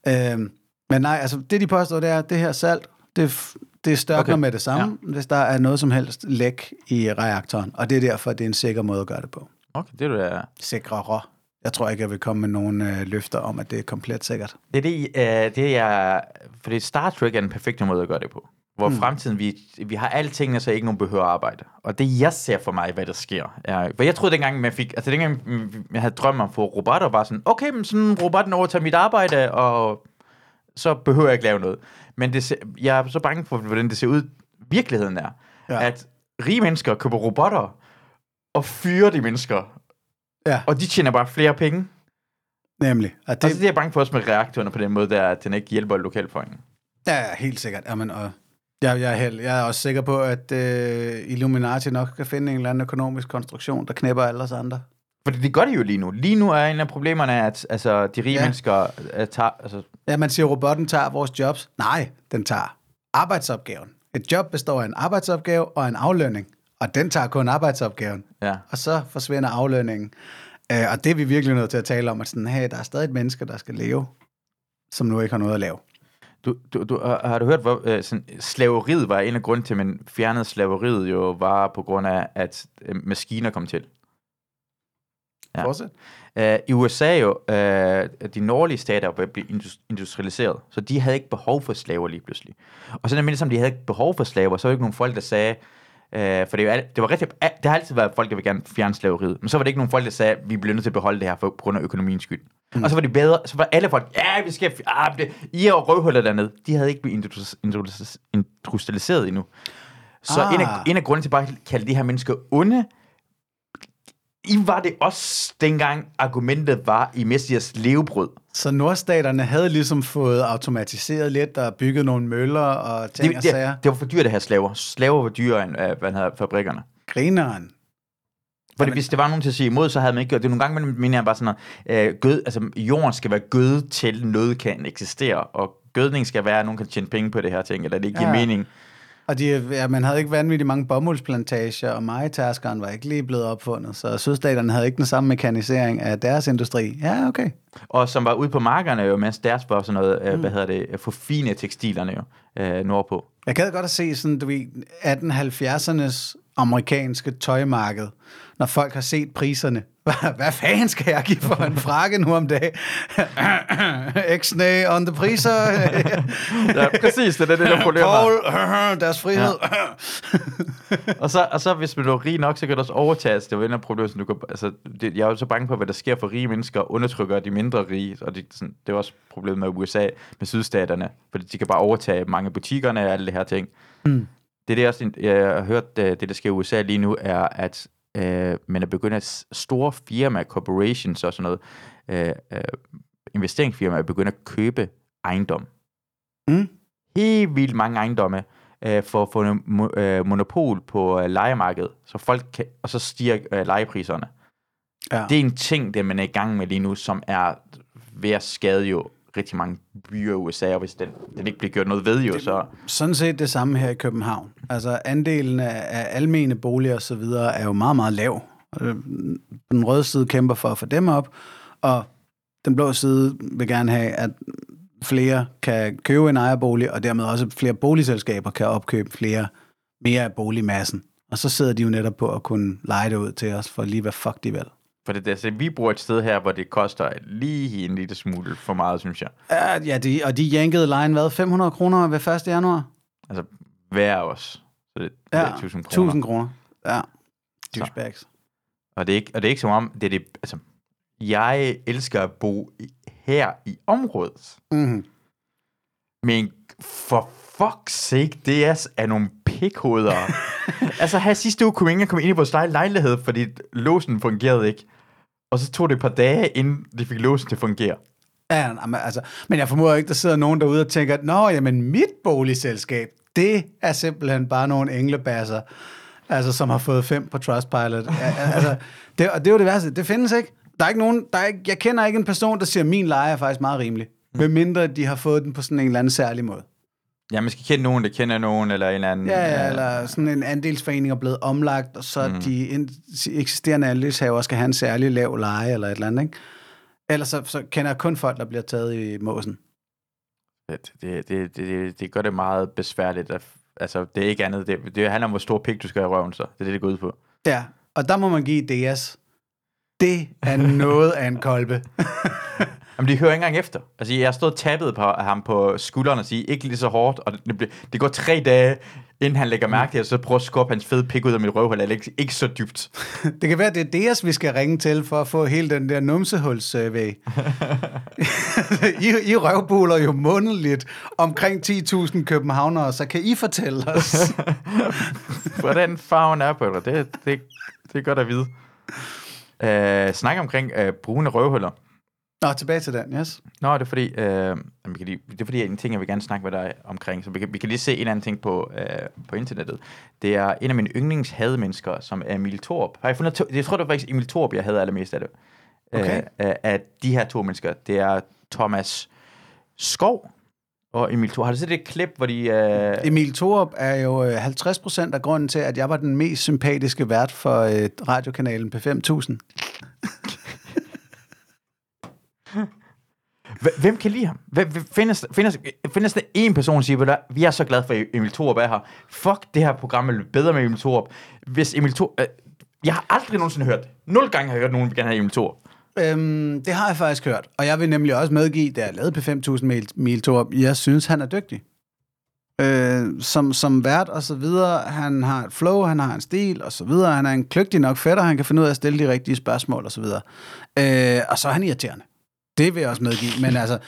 Øhm, men nej, altså det de påstår, det er, at det her salt, det, det størkner Okay. med det samme, ja. hvis der er noget som helst læk i reaktoren. Og det er derfor, det er en sikker måde at gøre det på. Okay, det er da... Sikrere. Jeg tror ikke, jeg vil komme med nogen øh, løfter om, at det er komplet sikkert. Det er det, øh, det er... Fordi Star Trek er den perfekte måde at gøre det på. Hvor mm. fremtiden, vi, vi har alle tingene, så ikke nogen behøver at arbejde. Og det, jeg ser for mig, hvad der sker, er... For jeg troede dengang, man fik... Altså dengang, mm, jeg havde drømme om at få robotter, var sådan, okay, men sådan robotten overtager mit arbejde, og så behøver jeg ikke lave noget. Men det jeg er så bange for, hvordan det ser ud. Virkeligheden er, ja. At rige mennesker køber robotter, og fyrer de mennesker, Ja, og de tjener bare flere penge. nemlig. Og Det, det, altså, det er jeg bange for også med reaktorerne på den måde, der, at den ikke hjælper lokalbefolkningen. Ja, ja, helt sikkert. Jamen, og jeg, jeg, er held, jeg er også sikker på, at øh, Illuminati nok kan finde en eller anden økonomisk konstruktion, der knæpper alle os andre. Fordi det gør det jo lige nu. Lige nu er en af problemerne, at altså, de rige ja. Ja. mennesker uh, tager... Altså, Ja, man siger, at robotten tager vores jobs. Nej, den tager arbejdsopgaven. Et job består af en arbejdsopgave og en aflønning. Og den tager kun arbejdsopgaven. ja. Og så forsvinder aflønningen. Øh, og det er vi virkelig nødt til at tale om, at sådan, hey, der er stadig et menneske, der skal leve, som nu ikke har noget at lave. Du, du, du, har du hørt, hvor uh, sådan, slaveriet var en af grunden til, at man fjernede slaveriet jo, var på grund af, at uh, maskiner kom til. Ja. Fortsæt. Uh, I USA jo, uh, de nordlige stater var blevet indus- industrialiseret, så de havde ikke behov for slaver lige pludselig. Og så nemlig som de havde ikke behov for slaver, så var der ikke nogen folk, der sagde, uh, for det, er jo det var rigtig, det har altid været folk, der vil gerne fjerne slaveriet, men så var det ikke nogen folk, der sagde, vi bliver nødt til at beholde det her for, på grund af økonomiens skyld. Mm. Og så var det bedre, så var alle folk, ja, vi skal, ah, det, I er jo røvhuller dernede. De havde ikke blevet indus- indus- industrialiseret endnu. Så ah. en, af, en af grunden til bare at kalde de her mennesker onde, I var det også dengang argumentet var i Messias levebrød. Så nordstaterne havde ligesom fået automatiseret lidt og bygget nogle møller og ting Det, og det, sager. det var for dyrt at have slaver. Slaver var dyrere end øh, hvad hedder, fabrikkerne. Grineren. Fordi Jamen- hvis det var nogen til at sige imod, så havde man ikke gjort det. Nogle gange men- mener jeg bare sådan, at øh, gød, altså, jorden skal være gød til noget kan eksistere, og gødning skal være, at nogen kan tjene penge på det her ting, eller det ikke giver Ja. mening. Og de, ja, man havde ikke vanvittigt mange bomuldsplantager, og majtaskeren var ikke lige blevet opfundet, så sydstaterne havde ikke den samme mekanisering af deres industri. Ja, okay. Og som var ude på markerne jo, mens deres var sådan noget, øh, hvad hedder det, for fine tekstilerne jo, øh, nordpå. Jeg gad godt at se sådan, du ved, 1870'ernes amerikanske tøjmarked, når folk har set priserne. Hvad, fanden skal jeg give for en frakke nu om dagen? X-nay on the priser. Ja, præcis, det er det, der problem var. Paul, deres frihed. og, så, og så hvis man er rig nok, så kan det også overtages. Det er jo en af problemerne, du kan, altså, det, jeg er jo så bange for, hvad der sker for rige mennesker, undertrykker de mindre rige, og det, sådan, det er også problemet med USA, med sydstaterne, fordi de kan bare overtage mange butikkerne og alle det her ting. Mm. Det er det også, jeg har hørt, det, det der sker i USA lige nu, er, at øh, man er begyndt at store firmaer, corporations og sådan noget, øh, øh, investeringsfirmaer er begyndt at købe ejendom. Mm. Helt vildt mange ejendomme øh, for at få en mo- øh, monopol på øh, lejemarkedet, så folk kan, og så stiger øh, lejepriserne. Ja. Det er en ting, det man er i gang med lige nu, som er ved at skade jo rigtig mange byer i USA, og hvis den, den ikke bliver gjort noget ved, jo, så... Sådan set det samme her i København. Altså andelen af, af almene boliger og så videre er jo meget, meget lav. Øh, Den røde side kæmper for at få dem op, og den blå side vil gerne have, at flere kan købe en ejerbolig, og dermed også flere boligselskaber kan opkøbe flere, mere af boligmassen. Og så sidder de jo netop på at kunne lege det ud til os, for lige hvad fuck de vil. For det, altså, vi bor et sted her, hvor det koster lige en lille smule for meget, synes jeg. Ja, ja de, og de jankede lejen, hvad, 500 kroner ved 1. januar? Altså, hver os. Så det, det Ja, er 1000 kroner. 1000 kroner. Ja, douchebags. Og det er ikke, og det er ikke som om, det er det, altså, jeg elsker at bo i, her i området. Mm-hmm. Men for fuck's sake, det er, er nogle pikhoveder. altså her sidste uge kunne ingen komme ind i vores lej- lejlighed, fordi låsen fungerede ikke. Og så tog det et par dage, inden de fik låsen til at fungere. Ja, men, altså, men jeg formoder ikke, der sidder nogen derude og tænker, Nå, jamen mit boligselskab, det er simpelthen bare nogle englebasser, altså, som har fået fem på Trustpilot. Ja, altså, det, og det er jo det værste. Det findes ikke. Der er ikke nogen, der er ikke, jeg kender ikke en person, der siger, at min leje er faktisk meget rimelig. Mm. mindre de har fået den på sådan en eller anden særlig måde. Ja, man skal kende nogen, der kender nogen, eller en anden... Ja, ja øh, eller sådan en andelsforening er blevet omlagt, og så mm. de eksisterende andelshaver skal have en særlig lav leje, eller et eller andet, ikke? Ellers så, så kender jeg kun folk, der bliver taget i måsen. Det, det, det, det, det gør det meget besværligt. At, altså, det er ikke andet. Det, det handler om, hvor stor pik du skal have i røven, så. Det er det, det går ud på. Ja, og der må man give DS. Det er noget af en kolbe. Jamen, de hører ikke engang efter. Altså, jeg har stået tabet på ham på skulderen og sige, ikke lige så hårdt, og det, det går tre dage, inden han lægger mærke til, at så prøver at skubbe hans fede pik ud af mit røvhul, eller ikke, ikke så dybt. Det kan være, det er DS, vi skal ringe til, for at få hele den der numsehulsvæg. I, I røvbuler jo månedligt omkring 10.000 københavnere, så kan I fortælle os? Hvordan farven er på dig, det, det, det er godt at vide. Uh, snak omkring uh, brune røvhuller. Nå, tilbage til den, yes. Nå, det er fordi, øh, vi kan lige, det er fordi, en ting, jeg vil gerne snakke med dig omkring, så vi kan, vi kan lige se en anden ting på, øh, på internettet. Det er en af mine yndlingshademennesker, som er Emil Thorup. Har jeg fundet, to- jeg tror, det var faktisk Emil Thorup, jeg havde allermest af det. Okay. Øh, af de her to mennesker. Det er Thomas Skov og Emil Thorup. Har du set et klip, hvor de... Øh, Emil Thorup er jo øh, 50 procent af grunden til, at jeg var den mest sympatiske vært for øh, radiokanalen P5000. Hv- Hvem kan lide ham? Hvem, findes, findes, findes der en person, der siger, "Ved du hvad, vi er så glade for, at Emil Thorup er her. Fuck, det her program er bedre med Emil Thorup. Hvis Emil Thorup... Øh, jeg har aldrig nogensinde hørt det. Nul gange har jeg hørt nogen, der gerne have Emil Thorup. Øhm, det har jeg faktisk hørt, og jeg vil nemlig også medgive, da jeg lavede P5000 med Emil Thorup, jeg synes, han er dygtig. Øh, som, som vært og så videre, han har et flow, han har en stil og så videre, han er en kløgtig nok fætter, han kan finde ud af at stille de rigtige spørgsmål og så videre. Øh, og så er han irriterende. Det vil jeg også medgive, men altså,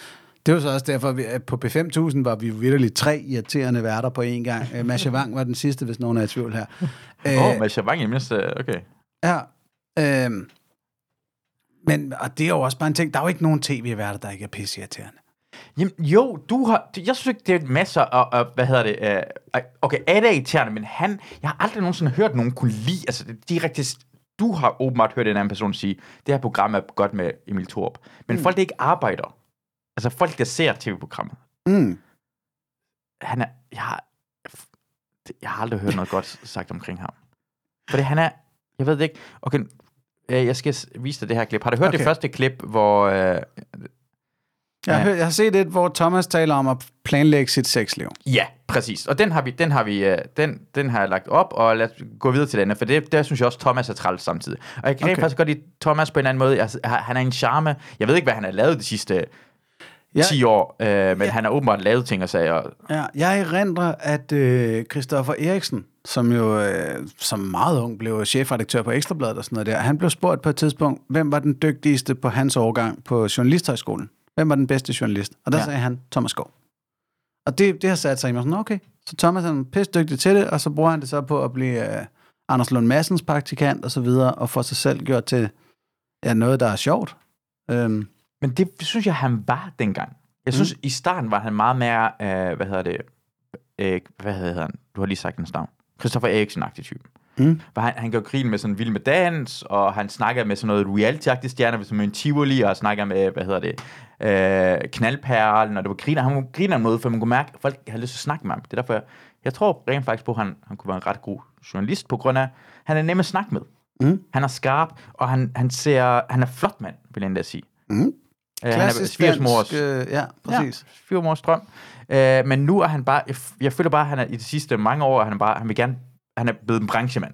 det var så også derfor, vi, at på P5000 var vi virkelig tre irriterende værter på én gang. Øh, Masha Wang var den sidste, hvis nogen er i tvivl her. Åh, oh, men Chavang i det mindste, okay. Ja. Øhm, men og det er jo også bare en ting, der er jo ikke nogen tv-værter, der ikke er pisseirriterende. Jamen, jo, du har... Jeg synes ikke, det er masser af... af hvad hedder det? Uh, okay, er det irriterende, men han... Jeg har aldrig nogensinde hørt nogen kunne lide... Altså, det direkte... Du har åbenbart hørt en anden person sige, det her program er godt med Emil Thorup. Men mm. folk, der ikke arbejder, altså folk, der ser tv-programmet, Mm. han er... Jeg har, jeg har aldrig hørt noget godt sagt omkring ham. Fordi han er... Jeg ved det ikke. Okay, øh, jeg skal vise dig det her klip. Har du hørt okay. Det første klip, hvor... Øh, Jeg, har, jeg har set et, hvor Thomas taler om at planlægge sit sexliv. Ja, præcis. Og den har vi, den har vi, øh, den, den har jeg lagt op, og lad os gå videre til den for det, der synes jeg også, Thomas er træls samtidig. Og jeg kan okay. Faktisk godt lide Thomas på en eller anden måde. Altså, han er en charme. Jeg ved ikke, hvad han har lavet de sidste Ja. 10 år, øh, men ja. han har åbenbart lavet ting og sager. Ja, jeg erindrer, at øh, Christoffer Eriksen, som jo øh, som meget ung blev chefredaktør på Ekstrabladet og sådan noget der, han blev spurgt på et tidspunkt, hvem var den dygtigste på hans årgang på Journalisthøjskolen? Hvem var den bedste journalist? Og der Ja. sagde han, Thomas Skov. Og det, det har sat sig i mig sådan, okay, så Thomas er pisse dygtig til det, og så bruger han det så på at blive øh, Anders Lund Madsens praktikant og så videre, og få sig selv gjort til ja, noget, der er sjovt. Øhm, Men det synes jeg, han var dengang. Jeg synes, mm. i starten var han meget mere, øh, hvad hedder det, øh, hvad hedder han? Du har lige sagt hans navn. Christoffer Eriksen-agtig type. Mm. Hvor han, han gør grin med sådan vild med dans, og han snakker med sådan noget reality-agtigt stjerner, som en Tivoli, og snakker med, hvad hedder det, øh, knaldperlen, og det var griner. Han griner måde, for man kunne mærke, at folk havde lyst til at snakke med ham. Det er derfor, jeg, jeg tror rent faktisk på, at han, han kunne være en ret god journalist, på grund af, han er nem at snakke med. Mm. Han er skarp, og han, han ser, han er flot mand, vil jeg endda sige. Mm. Øh, han er svigersmors, øh, ja, præcis. Ja, svigermors drøm. Øh, men nu er han bare, jeg, jeg føler bare, at han er i de sidste mange år, han er bare, han vil gerne, han er blevet en branchemand.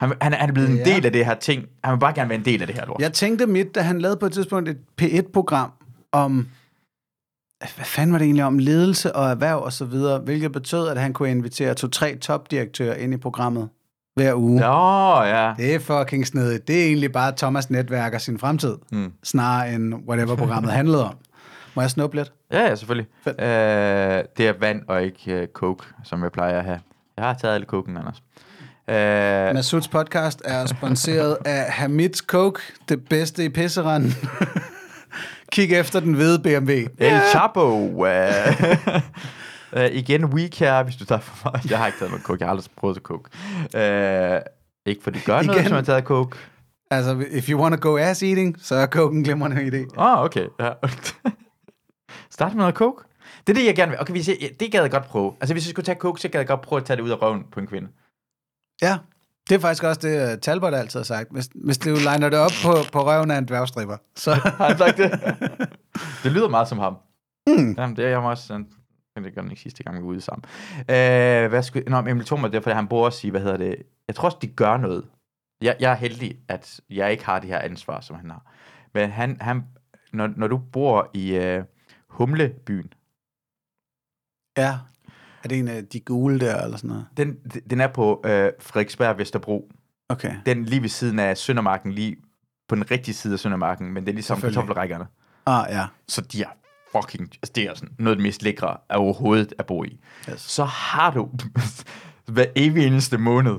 Han, han, er, han er blevet en Ja. del af det her ting. Han vil bare gerne være en del af det her lort. Jeg tænkte midt, da han lavede på et tidspunkt et P1-program om, hvad fanden var det egentlig om, ledelse og erhverv og så videre, hvilket betød, at han kunne invitere to-tre topdirektører ind i programmet hver uge. Ja. Nå, ja. Det er fucking snedigt. Det er egentlig bare Thomas netværker sin fremtid, Mm. snarere end whatever programmet handlede om. Må jeg snuppe lidt? Ja, ja, selvfølgelig. Fedt. Øh, det er vand og ikke uh, coke, som jeg plejer at have. Jeg har taget alle koken, Anders. Øh, Masuds podcast er sponsoreret af Hamids Coke, det bedste i pisseranden. Kig efter den hvide BMW. El Chapo. Uh, uh, igen, weak her, hvis du tager for meget. Jeg har ikke taget noget coke. Jeg har aldrig prøvet at coke. Uh, ikke for det gør noget, Igen. hvis man har taget coke. Altså, if you want to go ass eating, så er Coke en glimrende idé. Åh, oh, okay. Ja. Start med noget coke. Det er det, jeg gerne vil. Okay, hvis jeg, det gad jeg godt prøve. Altså, hvis jeg skulle tage coke, så gad jeg godt prøve at tage det ud af røven på en kvinde. Ja, det er faktisk også det, uh, Talbot altid har sagt. Hvis, hvis du liner det op på, på røven af en dværgstripper, så... Har han sagt det? det lyder meget som ham. Mm. Jamen, det er jeg også... sådan- Men det gør den ikke sidste gang, vi var ude sammen. Øh, hvad skulle... Nå, Emil Thomas, det er, fordi han bor også i, hvad hedder det... Jeg tror også, de gør noget. Jeg, jeg er heldig, at jeg ikke har det her ansvar, som han har. Men han, han, når, når du bor i øh, Humlebyen, Ja. Er det en af de gule der, eller sådan noget? den, den er på øh, Frederiksberg Vesterbro. Okay. Den lige ved siden af Søndermarken, lige på den rigtige side af Søndermarken, men det er ligesom kartoffelrækkerne. Ah, ja. Så de er fucking, altså det er sådan noget af det mest lækre af overhovedet at bo i. Yes. Så har du hver evig eneste måned,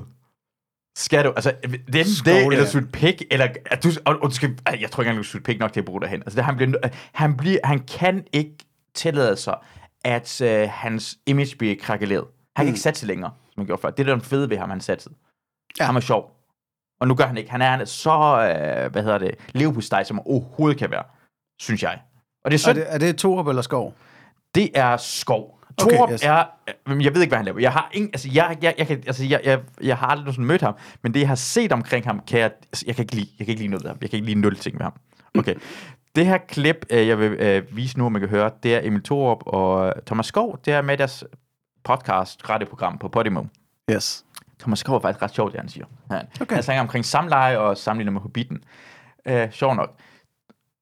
skal du, altså, den dag, eller sutte pik, eller, at du, og, og du skal, jeg tror ikke engang, du sutte pik nok til at bruge derhen. Altså, det, han, bliver, han, bliver, han kan ikke tillade sig, at øh, hans image bliver krakeleret. Han kan Mm. ikke satse længere, som han gjorde før. Det er den fede ved ham, han satsede. Ja. Han er sjov. Og nu gør han ikke. Han er, han er så, øh, hvad hedder det, levepostej, som overhovedet kan være, synes jeg. Og det er Er det, er det Torup eller Skov? det er skov. Okay, Torup yes. er, øh, jeg ved ikke, hvad han laver. Jeg har ingen, altså, jeg, jeg, jeg, kan, altså, jeg, jeg, jeg har aldrig sådan mødt ham, men det, jeg har set omkring ham, kan jeg, altså, jeg kan ikke lide, jeg kan ikke lide noget ved ham. Jeg kan ikke lide nul ting ved ham. Okay. Det her klip, øh, jeg vil øh, vise nu, om man kan høre, det er Emil Thorup og Thomas Skov. Det er med deres podcast, radioprogram på Podimo. Yes. Thomas Skov er faktisk ret sjovt, det han siger. Han, okay. han snakker omkring samleje og sammenligner med Hobbiten. Øh, sjov nok.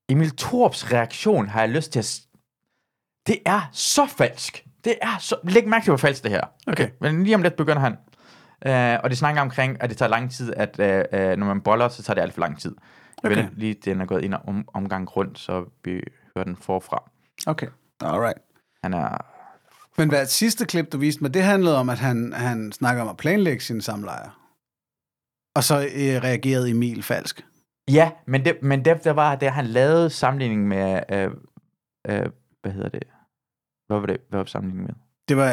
Emil Thorups reaktion har jeg lyst til at... Det er så falsk. Det er så... Læg mærke til, hvor falsk det her. Okay. Men lige om lidt begynder han. Øh, og det snakker omkring, at det tager lang tid, at øh, øh, når man boller, så tager det alt for lang tid. Jeg Okay. ved lige, den er gået ind om, omgang rundt, så vi hører den forfra. Okay. Alright. Han er... Men hvad sidste klip, du viste mig, det handlede om, at han, han snakker om at planlægge sine samlejer. Og så øh, reagerede Emil falsk. Ja, men det, men det der var, det han lavede sammenligning med... Øh, øh, hvad hedder det? Hvad var det, hvad var sammenligningen med? Det var...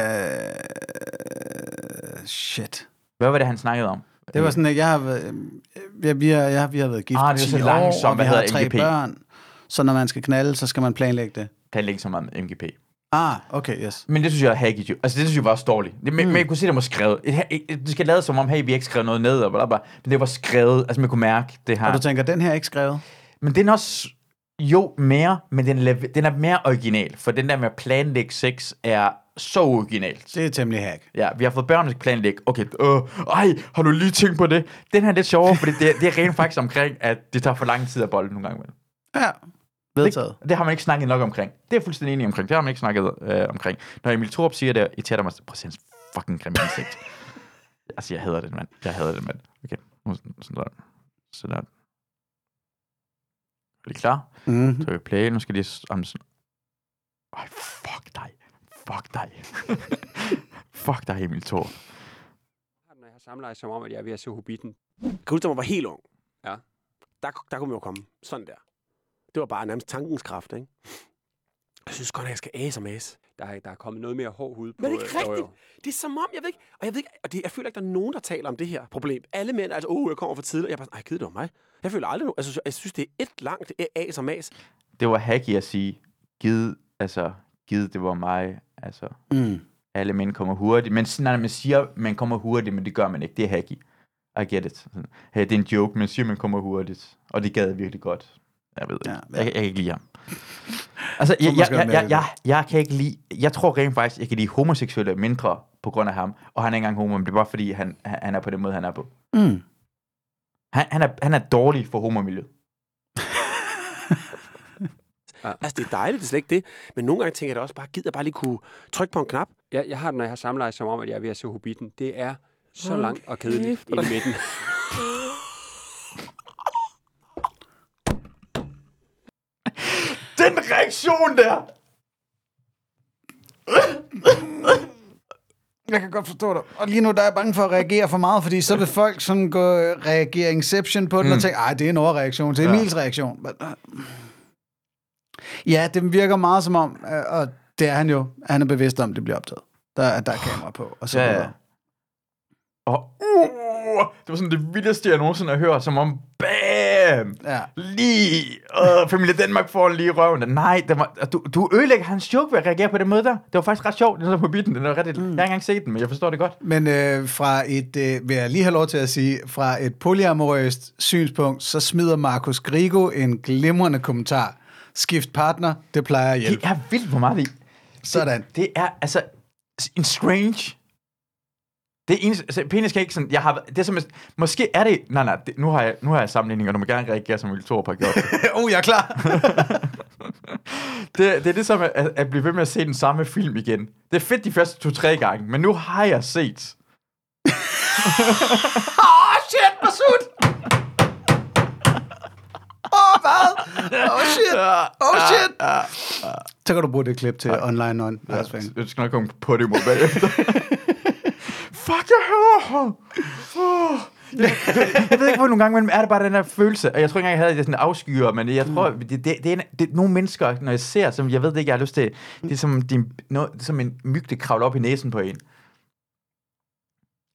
Øh, shit. Hvad var det, han snakkede om? Det var sådan, at jeg har været, øh, vi, har, ja, vi har været gift Ah, det er 10 så år, og vi Hvad har tre MGP? børn. Så når man skal knalde, så skal man planlægge det. planlægge så meget med MGP. Ah, okay, yes. Men det synes jeg er hacky. jo. Altså, det synes jeg var dårligt. Det, men, mm. men jeg kunne se, det var skrevet. Et- et- et- Det skal lade som om, hey, vi har ikke skrevet noget ned, og bla, bla. Men det var skrevet. Altså, man kunne mærke det her. Og du tænker, den her er ikke skrevet? Men den er også... Jo, mere, men den er, den er mere original. For den der med at planlægge sex er så originalt. Det er temmelig hack. Ja, vi har fået børn, der planlægge. Okay, øh, ej, har du lige tænkt på det? Den her er lidt sjovere, fordi det, det er rent faktisk omkring, at det tager for lang tid at bolle nogle gange. imellem. Ja, vedtaget. Det, det har man ikke snakket nok omkring. Det er jeg fuldstændig enig omkring. Det har man ikke snakket øh, omkring. Når Emil Thorup siger det, irriterer mig. Prøv at se hans fucking grimme ansigt. altså, jeg hader det, mand. Jeg hader det, mand. Okay, nu sådan sådan der. Sådan der. Er I klar? Mm. Så vi play. Nu skal de... Om sådan... Ej, fuck dig. Fuck dig. fuck dig, Emil Thorup. når jeg har samleje som om, at jeg er ved at se Hobbiten. Kan huske, da man var helt ung. Ja. Der, der kunne man jo komme sådan der. Det var bare nærmest tankens kraft, ikke? Jeg synes godt, at jeg skal æse og mæse. Der er, der er kommet noget mere hård hud på. Men det er ikke øh, jo, rigtigt. jo. Det er som om, jeg ved ikke, og jeg ved ikke, og det, jeg føler ikke, der er nogen, der taler om det her problem. Alle mænd er altså, åh, jeg kommer for tidligt. Jeg er bare sådan, ej, gider det var mig. Jeg føler aldrig, altså, jeg synes, det er et langt as og mas. Det var hacky at sige, givet, altså, givet det var mig, altså, Mm. alle mænd kommer hurtigt. Men sådan, når man siger, man kommer hurtigt, men det gør man ikke. Det er hacky. I get it. Hey, det er en joke, men siger, man kommer hurtigt. Og det gad jeg virkelig godt. Jeg ved ikke. Ja, Ja, ja. Jeg, jeg, kan ikke lide ham. Altså, jeg, jeg, jeg, jeg, jeg, jeg, kan ikke lide... Jeg tror rent faktisk, jeg kan lide homoseksuelle mindre på grund af ham. Og han er ikke engang homo, men det er bare fordi, han, han er på den måde, han er på. Mm. Han, han, er, han er dårlig for homomiljøet. Altså, det er dejligt, det er slet ikke det. Men nogle gange tænker jeg da også bare, gider jeg bare lige kunne trykke på en knap. Jeg, jeg har det, når jeg har samleje som om, at jeg er ved at se Hobbiten. Det er så Hold langt og kedeligt i midten. reaktion der! jeg kan godt forstå dig. Og lige nu der er jeg bange for at reagere for meget, fordi så vil folk sådan gå reagere inception på den mm. og tænke, ej, det er en overreaktion, det er Emils reaktion. Men, øh, Ja, det virker meget som om, øh, og det er han jo, han er bevidst om, det bliver optaget. Der, der er kamera på, og så Ja, ja. Og uh, det var sådan det vildeste, jeg nogensinde har hørt, som om, bam, Ja. lige, øh, familie Danmark får lige røven. Nej, det var, du, du ødelægger hans joke ved at reagere på den måde der. Det var faktisk ret sjovt, den er på bitten, den er ret, mm. jeg har ikke engang set den, men jeg forstår det godt. Men øh, fra et, øh, vil jeg lige have lov til at sige, fra et polyamorøst synspunkt, så smider Markus Grigo en glimrende kommentar. Skift partner, det plejer at hjælpe. Det er vildt, hvor meget det Sådan. Det, det er altså en strange... Det er eneste, altså, penis kan ikke sådan, jeg har, det er som, måske er det, nej nej, det, nu, har jeg, nu har jeg sammenligninger, og du må gerne reagere, som Ville Thorup har gjort. oh, jeg er klar. det, det er det som at, at blive ved med at se den samme film igen. Det er fedt de første to-tre gange, men nu har jeg set. Åh, oh, shit, Masud! Åh, oh, hvad? Åh, oh, shit! Åh, oh, shit! Så kan du bruge det klip til online on. Jeg, jeg skal nok komme på det mod bagefter. Fuck, jeg hører ham. Oh. Jeg, jeg ved ikke, hvor nogle gange men er det bare den der følelse, og jeg tror ikke engang, jeg havde det sådan afskyer, men jeg tror, det, det, det, er, en, det er nogle mennesker, når jeg ser, som jeg ved det ikke, jeg har lyst til, det er som, din, noget, det er som en myg, der kravler op i næsen på en.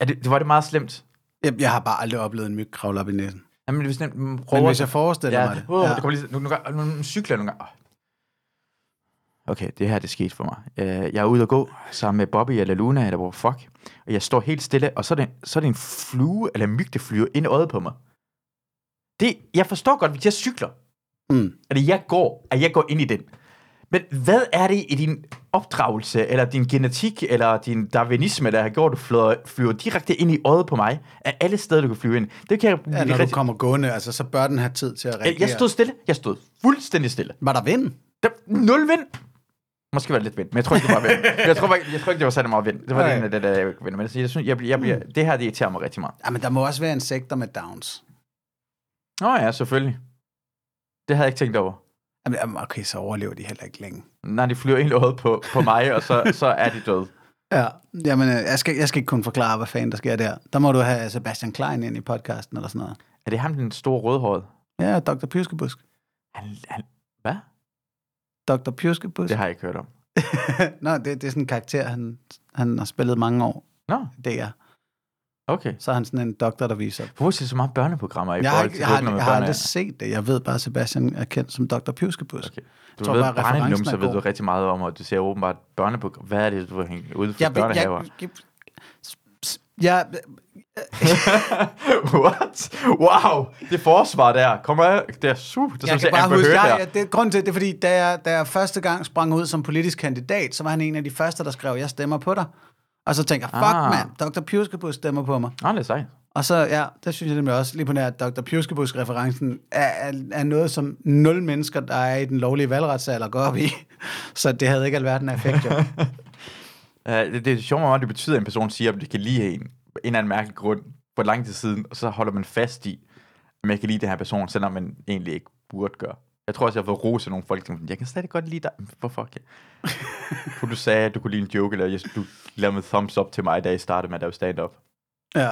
Er det, det var det meget slemt? Jeg, jeg har bare aldrig oplevet en myg kravle op i næsen. Jamen, hvis den Men prøver hvis jeg forestiller ja, mig det. Oh, Ja. det kommer lige, nu, nu, nu, nu cykler jeg nogle gange. Okay, det her det skete for mig. Øh, Jeg er ude at gå sammen med Bobby eller Luna, eller hvor fuck. Og jeg står helt stille, og så er det, så er det en flue, eller en myg, der flyver ind i øjet på mig. Det, jeg forstår godt, hvis jeg cykler, Mm. eller jeg går, at jeg går ind i den. Men hvad er det i din opdragelse, eller din genetik, eller din darwinisme, der har gjort, at du flyver, flyver direkte ind i øjet på mig, af alle steder, du kan flyve ind? Det kan jeg Ja, når du kommer gående, altså, så bør den have tid til at reagere. jeg, jeg stod stille. Jeg stod fuldstændig stille. Var der vind? Der, nul vind. Måske var det lidt vind, men jeg tror ikke, det var vind. jeg, tror, bare- jeg tror ikke, det var særlig meget vind. Det var Nej. det, det, jeg vind. Men jeg synes, jeg, bliver- jeg, bliver, det her, det irriterer mig rigtig meget. Ja, men der må også være insekter med downs. Nå ja, selvfølgelig. Det havde jeg ikke tænkt over. Jamen, okay, så overlever de heller ikke længe. Nej, de flyver egentlig over på, på mig, og så, så er de døde. Ja, jamen, øh, jeg skal, jeg skal ikke kun forklare, hvad fanden der sker der. Der må du have Sebastian Klein ind i podcasten eller sådan noget. Er det ham, den store rødhårede? Ja, Dr. Pyskebusk. Han, han, hvad? Dr. Pyskebusk. Det har jeg ikke hørt om. Nå, det, det er sådan en karakter, han, han har spillet mange år. Nå, Det er. okay. Så er han sådan en doktor, der viser. Hvorfor ser så meget børneprogrammer i Jeg forhold til jeg, har, man jeg har aldrig set det. Jeg ved bare, at Sebastian er kendt som Dr. Pyskebusk. Okay. Du tror ved, bare, barnenumser er ved du rigtig meget om, og du ser åbenbart børneprogram. Hvad er det, du har hængt ude for Jeg, jeg, børnehaver? jeg, jeg, What? Wow, det forsvar der. Kommer jeg, det er super. Det er jeg kan bare huske, jeg, jeg, det, grunden til det er, fordi da jeg, da jeg første gang sprang ud som politisk kandidat, så var han en af de første, der skrev, jeg stemmer på dig. Og så tænker jeg, fuck Ah. mand, Dr. Pjuskebus stemmer på mig. Nå, det er sejt. Og så, ja, der synes jeg nemlig også lige på nær, at Dr. Pjuskebus-referencen er, er, er noget, som nul mennesker, der er i den lovlige valgretsalder, går op i. Så det havde ikke alverden af effekt, jo. Uh, det, det er sjovt, meget det betyder, at en person siger, at det kan lide en, en eller anden mærkelig grund, for lang tid siden, og så holder man fast i, at man kan lide den her person, selvom man egentlig ikke burde gøre. Jeg tror også, jeg har fået rose nogle folk, som jeg kan stadig godt lide dig. Hvorfor ikke? For du sagde, at du kunne lide en joke, eller jeg- du lavede thumbs up til mig, da jeg startede med at lave stand-up. Ja,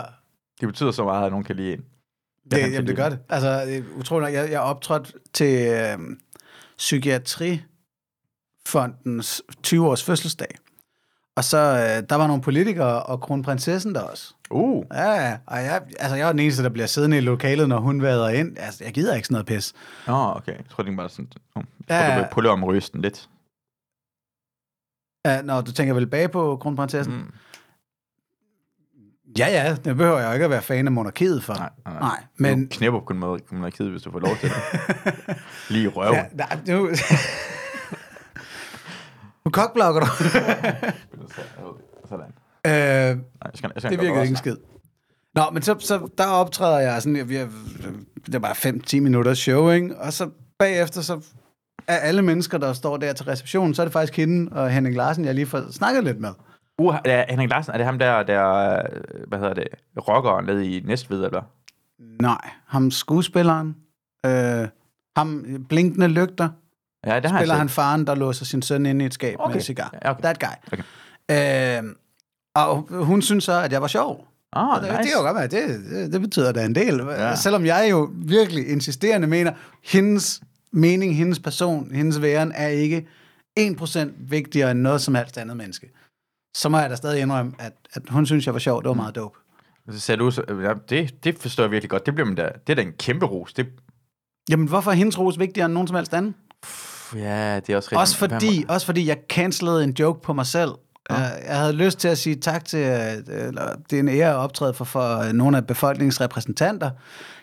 Det betyder så meget, at nogen kan lide en. det, kan jamen, det gør det. Altså, det er utroligt nok, jeg, jeg optrådte til øh, Psykiatrifondens 20-års fødselsdag. Og så, øh, der var nogle politikere og kronprinsessen der også. Uh, Ja, og jeg, altså, jeg er den eneste, der bliver siddende i lokalet, når hun vader ind. Altså, jeg gider ikke sådan noget pis. Nå, okay. Jeg tror, det var sådan... Oh, jeg tror, ja. du vil pulle om rysten lidt. Ja, når du tænker vel bag på kronprinsessen? Mm. Ja, ja, det behøver jeg ikke at være fan af monarkiet for. Nej, nej, Nej, men... Du knæpper kun med monarkiet, hvis du får lov til det. Lige i røven. Ja, nej, nu... nu kokblokker du. Sådan. øh, Nej, jeg skal, jeg skal det virkede ikke skid. Nå, men så, så der optræder jeg sådan, jeg, jeg, det er bare 5-10 minutters show, ikke? Og så bagefter, så er alle mennesker, der står der til receptionen, så er det faktisk hende og Henning Larsen, jeg lige får snakket lidt med. Uh, er Henrik Larsen, er det ham der, der hvad hedder det, rockeren nede i Næstved, eller? Nej, ham skuespilleren, øh, ham blinkende lygter, Ja, det har spiller han faren, der låser sin søn inde i et skab okay. med en cigar. Okay. That guy. Okay. Øh, Og hun synes så, at jeg var sjov. Ah, det, nice. det jo godt være, det, det, det betyder da en del. Ja. Selvom jeg jo virkelig insisterende mener, hendes mening, hendes person, hendes væren er ikke 1% vigtigere end noget som helst andet menneske. Så må jeg da stadig indrømme, at, at hun synes, jeg var sjov. Det var meget dope. Så sagde du, så, ja, det, det forstår jeg virkelig godt. Det, bliver man da, det er da en kæmpe ros. Det, Jamen, hvorfor er hendes ros vigtigere end nogen som helst anden? Ja, det er også rigtigt. Også fordi, også fordi jeg cancelede en joke på mig selv. Ja. Jeg havde lyst til at sige tak til, øh, eller det er en ære at optræde for, for øh, nogle af befolkningens repræsentanter.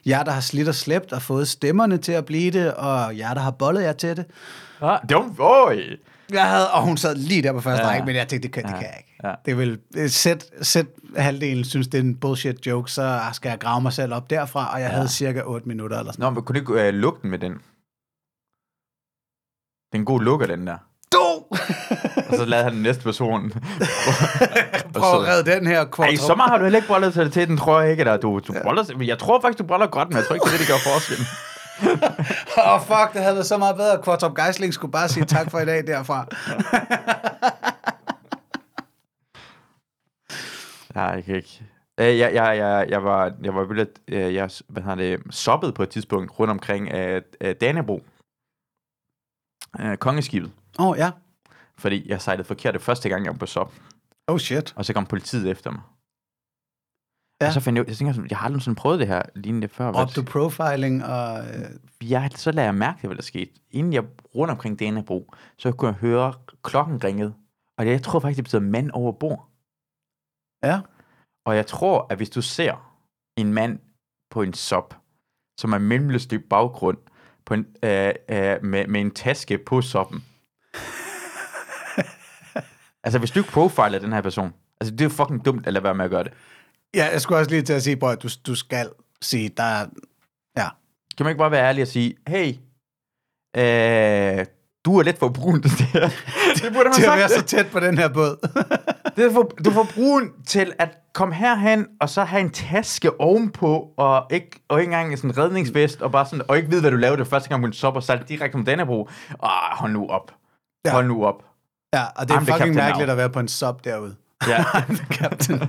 Jer, der har slidt og slæbt og fået stemmerne til at blive det, og jer, der har bollet jer til det. Ah, don't, øj. Jeg havde, og hun sad lige der på første Ja. række, men jeg tænkte, det kan, det Ja. kan jeg ikke. Ja. Det vil, øh, sæt, sæt halvdelen synes, det er en bullshit joke, så skal jeg grave mig selv op derfra, og jeg ja. havde cirka 8 minutter eller sådan Nå, men kunne du ikke uh, lukke den med den? Det er en god lukker, den der. noget. Og så lavede han den næste person. Prøv at redde den her Ej, kvart. så meget har du heller ikke bollet til, til den, tror jeg ikke. Der. Du, du boller, men jeg tror faktisk, du boller godt, men jeg tror ikke, det er det, der gør forskel. Åh, oh, fuck, det havde været så meget bedre, at Kvartrup Geisling skulle bare sige tak for i dag derfra. Nej, jeg kan ikke. Øh, Jeg, jeg, jeg, jeg var, jeg var vildt, øh, jeg, hvad hedder det, soppet på et tidspunkt rundt omkring uh, Danebro. Uh, kongeskibet. Åh, oh, ja. Fordi jeg sejlede forkert det første gang, jeg var på sop. Oh, shit. Og så kom politiet efter mig. Ja. Ja. Og så fandt jeg, ud- jeg tænker, jeg har aldrig sådan prøvet det her lignende før. Op du profiling og... Øh, jeg, så lader jeg mærke til, hvad der skete. Inden jeg rundt omkring Danebro, så kunne jeg høre klokken ringede. Og jeg tror faktisk, det betyder mand over bord. ja. Og jeg tror, at hvis du ser en mand på en sop, som er mellemløst i baggrund, på en, øh, øh, med, med en taske på soppen. altså, hvis du ikke profiler den her person, altså, det er jo fucking dumt at lade være med at gøre det. Ja, jeg skulle også lige til at sige, at du, du skal sige, der er... Ja. Kan man ikke bare være ærlig og sige, hey, øh, du er lidt for brun til det her. Det burde man Til at være så tæt på den her båd. Det er for, du er for brun til at komme herhen, og så have en taske ovenpå, og ikke, og ikke engang sådan en redningsvest, og, bare sådan, og ikke vide, hvad du lavede det første gang, hun og salt direkte om Dannebro. Ah, hold nu op. Ja. Hold nu op. ja, og det er I'm the fucking mærkeligt at være på en sub derude. Ja. Captain.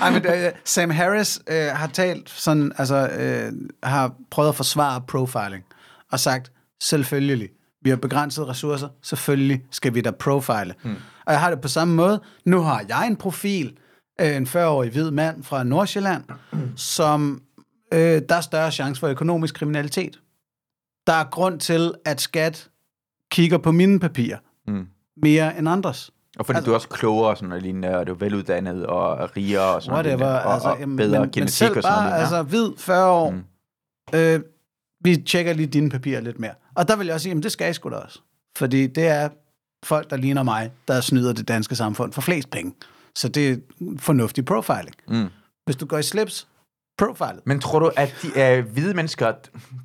Ej, men, øh, Sam Harris øh, har talt sådan, altså, øh, har prøvet at forsvare profiling, og sagt, selvfølgelig, vi har begrænsede ressourcer, selvfølgelig skal vi da profile. Hmm. Og jeg har det på samme måde. Nu har jeg en profil, øh, en 40-årig hvid mand fra Nordsjælland, som øh, der er større chance for økonomisk kriminalitet. Der er grund til, at skat kigger på mine papirer Mm. mere end andres. Og fordi altså, du er også klogere og sådan noget lignende, og du er veluddannet og er rigere og sådan noget Whatever, lignende, og, altså, og jamen, bedre men, genetik men selv og sådan bare, noget. altså hvid, 40 år, Mm. mm. øh, vi tjekker lige dine papirer lidt mere. Og der vil jeg også sige, jamen det skal I sgu da også. Fordi det er folk, der ligner mig, der snyder det danske samfund for flest penge. Så det er fornuftig profiling. Mm. Hvis du går i slips, profilet. Men tror du, at de øh, hvide mennesker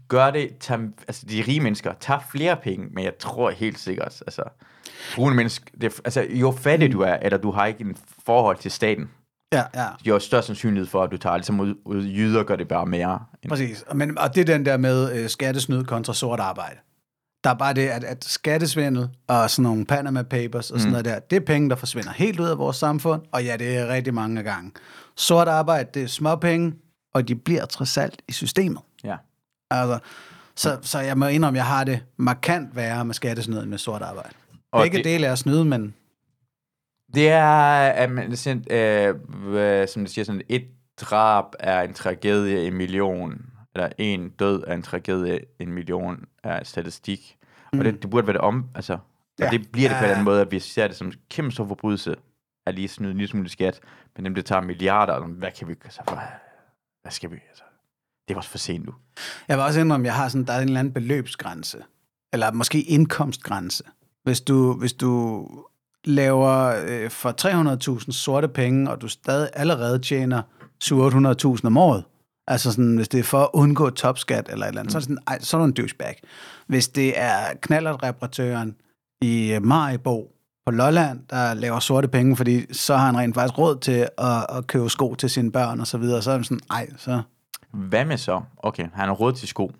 gør det, tager, altså de rige mennesker, tager flere penge, men jeg tror helt sikkert, altså, brune mennesker, det, altså, jo fattig du er, eller du har ikke en forhold til staten, Ja, ja. jo større sandsynlighed for, at du tager det, som ud, ud jyder gør det bare mere. End, Præcis. Og Men, og det er den der med øh, skattesnyd kontra sort arbejde. Der er bare det, at, at skattesvindel og sådan nogle Panama Papers og sådan mm. noget der, det er penge, der forsvinder helt ud af vores samfund, og ja, det er rigtig mange gange. Sort arbejde, det er småpenge, og de bliver trods alt i systemet. ja. Altså, så, så jeg må indrømme, jeg har det markant værre med skattesnyd end med sort arbejde. Og Begge det- dele er snyde, men Det er, at man, siger, øh, som det siger, sådan et drab er en tragedie, en million, eller en død er en tragedie, en million er statistik. Mm. Og det, det burde være det om, altså, og Ja. ja. det bliver det på en eller anden måde, at vi ser det som en kæmpe stor forbrydelse, at lige snyde en lille smule skat, men dem, det tager milliarder, og hvad kan vi, altså, hvad, hvad skal vi, altså, det er også for sent nu. jeg vil også indrømme, jeg har sådan, der er en eller anden beløbsgrænse, eller måske indkomstgrænse. Hvis du, hvis du laver øh, for 300.000 sorte penge, og du stadig allerede tjener 700.000 om året, altså sådan, hvis det er for at undgå topskat eller et eller andet, mm. så er det sådan, ej, så er du en douchebag. Hvis det er knallertreparatøren i Maribo på Lolland, der laver sorte penge, fordi så har han rent faktisk råd til at, at købe sko til sine børn og så videre, så er det sådan, ej, så... Hvad med så? Okay, han har råd til sko.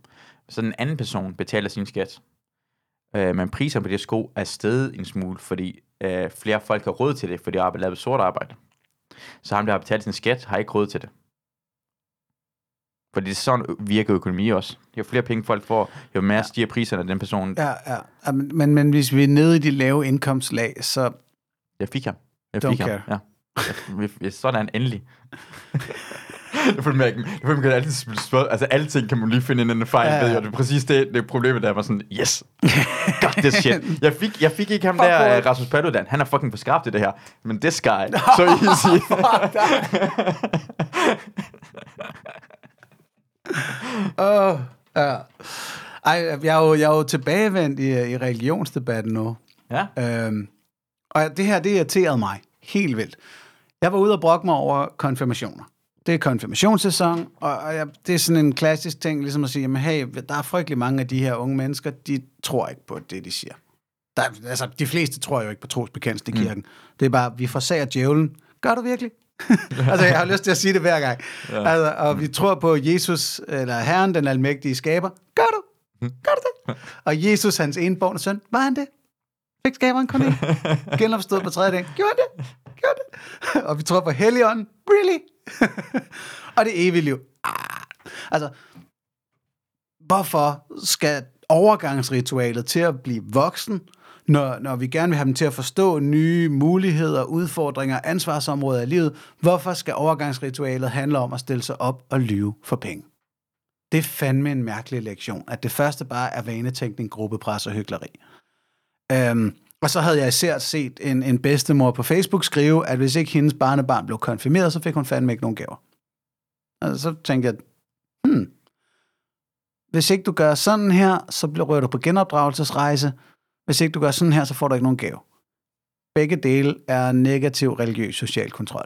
Så den anden person betaler sin skat. Øh, men priserne på de her sko er steget en smule, fordi øh, flere folk har råd til det, fordi de har lavet sort arbejde. Så ham, der har betalt sin skat, har ikke råd til det. Fordi det er sådan virker økonomi også. Jo flere penge folk får, jo mere ja. stiger priserne af den person. Ja, ja. ja men, men, men hvis vi er nede i de lave indkomstlag, så... Jeg fik ham. Jeg Don't fik ham. care. Ja. Jeg, jeg, sådan endelig. Jeg føler mig, jeg føler mig altid spille spørg. Altså, alle ting kan man lige finde en fejl Ja, ja, ved, og det er præcis det, det er problemet, der var sådan, yes, got this shit. Jeg fik, jeg fik ikke ham der, uh, Rasmus Paludan, han er fucking for skarp til det her, men this guy, så easy. Åh, ja. Ej, jeg er jo, jeg er jo tilbagevendt i, i religionsdebatten nu. ja, Øhm, og det her, det irriterede mig helt vildt. Jeg var ude og brokke mig over konfirmationer. Det er konfirmationssæson, og jeg, det er sådan en klassisk ting, ligesom at sige, jamen hey, der er frygtelig mange af de her unge mennesker, de tror ikke på det, de siger. Der, er- altså, de fleste tror jo ikke på trosbekendelsen i kirken. Mm. Det er bare, vi forsager djævlen. Gør du virkelig? altså, jeg har lyst til at sige det hver gang. Ja. Altså, og vi tror på Jesus, eller Herren, den almægtige skaber. Gør du? Gør du det? Og Jesus, hans enborgne søn, var han det? Fik skaberen kun en? Genopstod på tredje dag. Gjorde han det? Gjorde det? Og vi tror på Helligånden. Really? og det evige liv. Ah. Altså, hvorfor skal overgangsritualet til at blive voksen, når, når vi gerne vil have dem til at forstå nye muligheder, udfordringer, ansvarsområder i livet, hvorfor skal overgangsritualet handle om at stille sig op og lyve for penge? Det er fandme en mærkelig lektion, at det første bare er vanetænkning, gruppepres og hyggeleri. Øhm, og så havde jeg især set en, en bedstemor på Facebook skrive, at hvis ikke hendes barnebarn blev konfirmeret, så fik hun fandme ikke nogen gaver. Og så tænkte jeg, hmm, hvis ikke du gør sådan her, så bliver rører du på genopdragelsesrejse. Hvis ikke du gør sådan her, så får du ikke nogen gave. Begge dele er negativ religiøs social kontrol.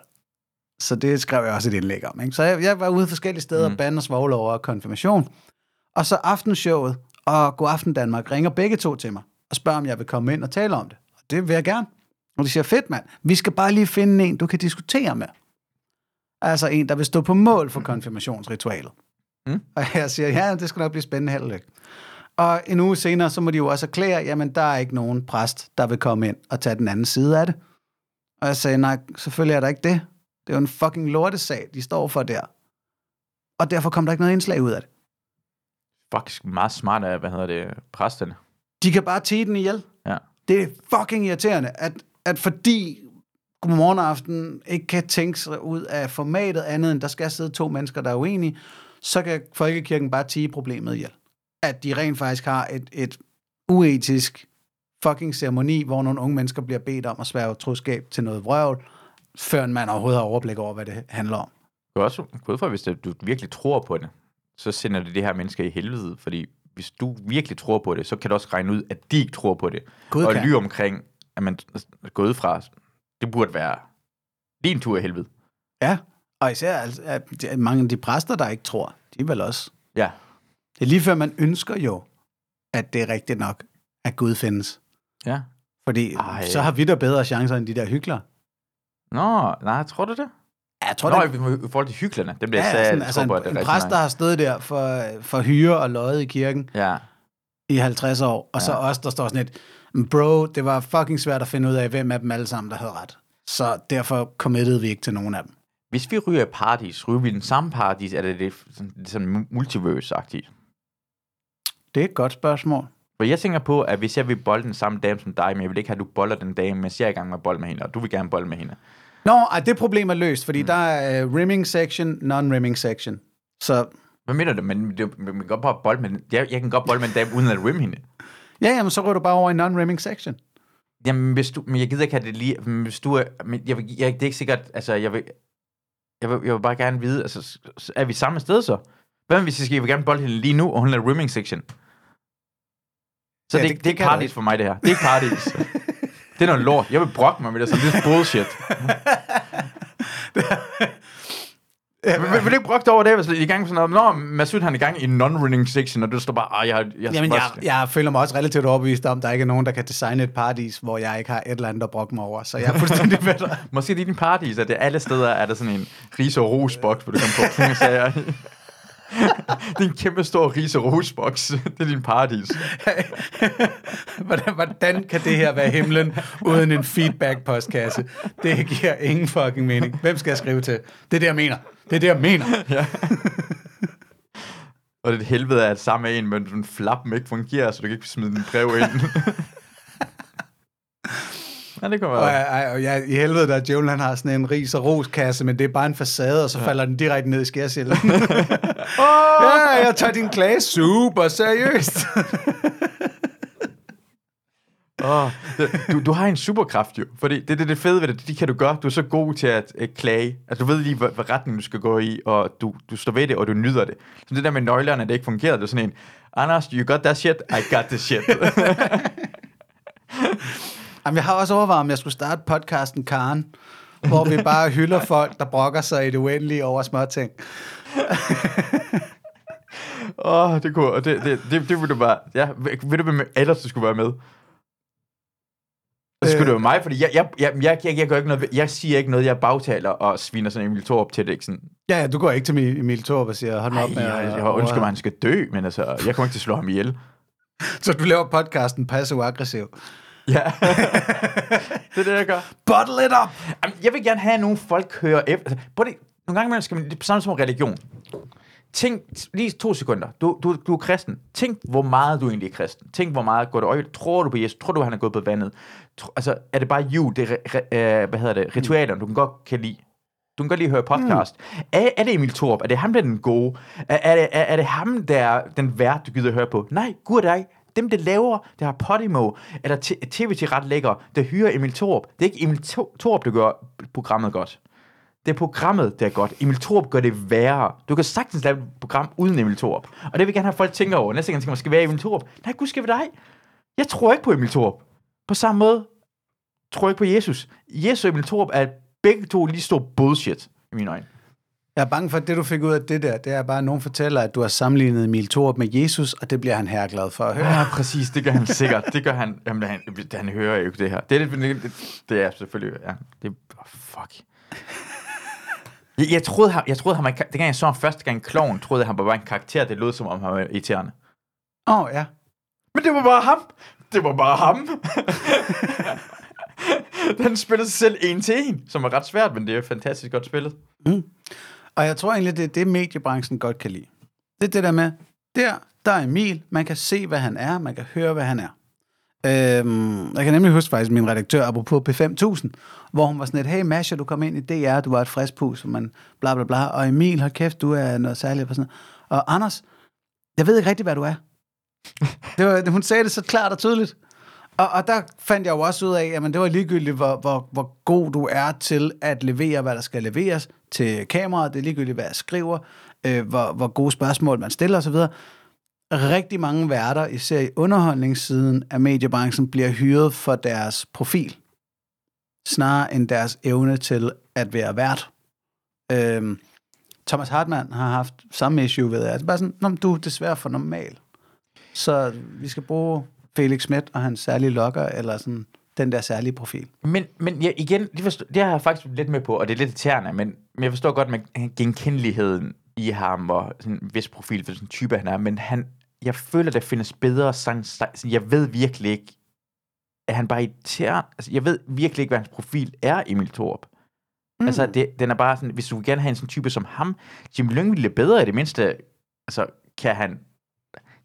Så det skrev jeg også et indlæg om. Ikke? Så jeg, jeg var ude forskellige steder, mm. Bande og svogle over konfirmation. Og så aftenshowet og God Aften Danmark ringer begge to til mig og spørger, om jeg vil komme ind og tale om det. Og det vil jeg gerne. Og de siger, fedt mand, vi skal bare lige finde en, du kan diskutere med. Altså en, der vil stå på mål for konfirmationsritualet. Mm. Og jeg siger, ja, det skal nok blive spændende held og. Og en uge senere, så må de jo også erklære, jamen der er ikke nogen præst, der vil komme ind og tage den anden side af det. Og jeg sagde, nej, selvfølgelig er der ikke det. Det er jo en fucking lortesag, de står for der. Og derfor kom der ikke noget indslag ud af det. faktisk meget smart af, hvad hedder det, præsterne. De kan bare tige den ihjel. Ja. Det er fucking irriterende, at, at fordi Godmorgen Aften ikke kan tænke sig ud af formatet andet, end der skal sidde to mennesker, der er uenige, så kan folkekirken bare tige problemet ihjel. At de rent faktisk har et, et uetisk fucking ceremoni, hvor nogle unge mennesker bliver bedt om at sværge troskab til noget vrøvl, før man overhovedet har overblik over, hvad det handler om. Du er også ud fra, hvis du virkelig tror på det, så sender det det her mennesker i helvede, fordi hvis du virkelig tror på det, så kan du også regne ud, at de ikke tror på det. Gud og kan. lyve omkring, at man er gået fra, det burde være din tur i helvede. Ja, og især altså, at mange af de præster, der ikke tror, de er vel også. Ja, Det er lige før, man ønsker jo, at det er rigtigt nok, at Gud findes. ja. Fordi Ej. Så har vi da bedre chancer end de der hyggelere. Nå, nej, tror du det? Jeg tror, Nå, det, i, forhold til hyklerne, det bliver ja, ja, sådan, altså tror en, en præst, der har stået der for, for hyre og løjet i kirken Ja, i 50 år, og så Ja. os, der står sådan et, "Men bro, det var fucking svært at finde ud af, hvem af dem alle sammen, der havde ret. Så derfor committede vi ikke til nogen af dem. hvis vi ryger paradis, ryger vi den samme paradis, er det, det sådan, det sådan multiverse-agtigt? Det er et godt spørgsmål. For jeg tænker på, at hvis jeg vil bolde den samme dame som dig, men jeg vil ikke have, at du boller den dame, mens jeg er i gang med at bolde med hende, og du vil gerne bolde med hende. Nå, ej, det problem er løst, fordi mm. der er uh, rimming section, non-rimming section. Så Hvad mener du? Men det, man kan godt bare bolde med. Jeg, jeg kan godt bolde med en dame, uden at rim hende. ja, jamen, så ryger du bare over i non-rimming section. Jamen, hvis du, men jeg gider ikke have det lige, men hvis du er, men jeg, vil- jeg, det er ikke sikkert, altså, jeg vil, jeg vil, jeg vil bare gerne vide, altså, er vi samme sted så? Hvad hvis jeg skal jeg vil gerne bolde hende lige nu, og hun er rimming section? Så Ja, det- det, det, det er ikke paradis for mig, det her. Det er ikke paradis. det er noget lort. Jeg vil brokke mig med det, så det er bullshit. vil, vil, vil du ikke brokke over det, hvis er i gang med sådan noget? Nå, Masud han er i gang i non-running section, og du står bare, ah, jeg, har- jeg, Jamen, jeg, jeg, jeg føler mig også relativt overbevist om, at der ikke er nogen, der kan designe et paradis, hvor jeg ikke har et eller andet at brokke mig over. Så jeg er fuldstændig med dig. Måske det er din paradis, at det alle steder er der sådan en ris og ros boks, hvor du kan putte ting og sager. Det er en kæmpe stor ris og roseboks. Det er din paradis. hvordan, hvordan kan det her være himlen uden en feedback-postkasse? Det giver ingen fucking mening. Hvem skal jeg skrive til? Det er det, jeg mener. Det er det, jeg mener. Ja. og det er et helvede at sammen med en, men den flappen ikke fungerer, så du kan ikke smide din brev ind. ja, det kommer Og, jeg, og jeg, i helvede, der Joel, han har sådan en ris og roskasse, men det er bare en facade, og så ja. falder den direkte ned i skærsilden. ja, jeg tager din klage super seriøst. Oh, du, du har en superkraft jo, fordi det er det, det fede ved det, det kan du gøre. Du er så god til at uh, klage. Altså, du ved lige, hvad, hvad retning du skal gå i, og du, du står ved det, og du nyder det. Så det der med nøglerne, det ikke fungerer, det er sådan en, Anders, you got that shit, I got the shit. Jamen, jeg har også overvejet, om jeg skulle starte podcasten Karen, hvor vi bare hylder folk, der brokker sig i det uendelige over småting. Åh, oh, det kunne, og det, det, det, det vil du bare, ja, vil du hvem ellers du skulle være med? Så skulle Øh. det være mig, fordi jeg, jeg, jeg, jeg, jeg, jeg, gør ikke noget, jeg siger ikke noget, jeg bagtaler og sviner sådan Emil Thorup til det, ikke sådan, Ja, ja, du går ikke til Mi- Emil Thorup og siger, hold nu op med jeg, jeg, jeg ønsker mig, han skal dø, men altså, jeg kommer ikke til at slå ham ihjel. Så du laver podcasten passiv-aggressiv. Ja, det er det, jeg gør. Bottle it up! Jamen, jeg vil gerne have, at nogle folk hører efter. Altså, prøv det, nogle gange imellem skal man, det er på samme som religion. Tænk, lige to sekunder. Du, du, du er kristen. Tænk, hvor meget du egentlig er kristen. Tænk, hvor meget går det øje. Tror du på Jesus? Tror du, han er gået på vandet? Tro, altså, er det bare jul? Det re, re, øh, hvad hedder det? Ritualerne, du kan godt kan lide. Du kan godt lige høre podcast. Mm. Er, er det Emil Thorup? Er det ham, der er den gode? Er, er, det, er, er det ham, der er den vært, du gider at høre på? Nej, gud dig. Dem, der laver, der har Podimo, eller tv til ret lækker, der hyrer Emil Thorup. Det er ikke Emil Thorup, der gør programmet godt. Det er programmet, der er godt. Emil Thorup gør det værre. Du kan sagtens lave et program uden Emil Thorup. Og det vil jeg gerne have at folk tænker over. Næste gang tænker man, skal være Emil Thorup. Nej, gud skal vi dig. Jeg tror ikke på Emil Thorup. På samme måde tror jeg ikke på Jesus. Jesus og Emil Thorup er begge to lige stor bullshit, i mine øjne. Jeg er bange for, at det, du fik ud af det der, det er bare, at nogen fortæller, at du har sammenlignet Emil Thorup med Jesus, og det bliver han herreglad for at høre. Ja, præcis. Det gør han sikkert. Det gør han. Jamen, han, han hører jo ikke det her. Det er, det, det, det er selvfølgelig... Ja, det. Oh, fuck. Jeg, jeg troede, han, jeg troede, en kar- dengang jeg så ham første gang kloven, troede jeg, han var bare en karakter. Det lød som om, han var irriterende. Åh, oh, ja. Men det var bare ham. Det var bare ham. Han spillede sig selv en til en, som var ret svært, men det er fantastisk godt spillet. Og jeg tror egentlig, det er det, mediebranchen godt kan lide. Det er det der med, der, der er Emil, man kan se, hvad han er, man kan høre, hvad han er. Øhm, jeg kan nemlig huske faktisk min redaktør, apropos P5000, hvor hun var sådan lidt, hey Masha, du kom ind i DR, du var et frisk pus, og man bla bla bla, og Emil, hold kæft, du er noget særligt. Og, sådan og Anders, jeg ved ikke rigtig, hvad du er. Det var, hun sagde det så klart og tydeligt. Og, og der fandt jeg jo også ud af, at det var ligegyldigt, hvor, hvor, hvor god du er til at levere, hvad der skal leveres til kameraet. Det er ligegyldigt, hvad jeg skriver, øh, hvor, hvor gode spørgsmål man stiller osv. Rigtig mange værter, især i underholdningssiden af mediebranchen, bliver hyret for deres profil, snarere end deres evne til at være vært. Øhm, Thomas Hartmann har haft samme issue ved det. Altså bare sådan, "Nå, du er desværre for normal. Så vi skal bruge Felix Schmidt og hans særlige lokker, eller sådan den der særlige profil. Men, men ja, igen, det, forstår, det har jeg faktisk lidt med på, og det er lidt irriterende, men, men jeg forstår godt med genkendeligheden i ham, og sådan en vis profil for sådan en type, han er, men han, jeg føler, der findes bedre sang, jeg ved virkelig ikke, at han bare irriterer, altså jeg ved virkelig ikke, hvad hans profil er, Emil Thorup. Mm. Altså, det, den er bare sådan, hvis du vil gerne have en sådan type som ham, Jim Lyngvild er bedre i det mindste, altså, kan han,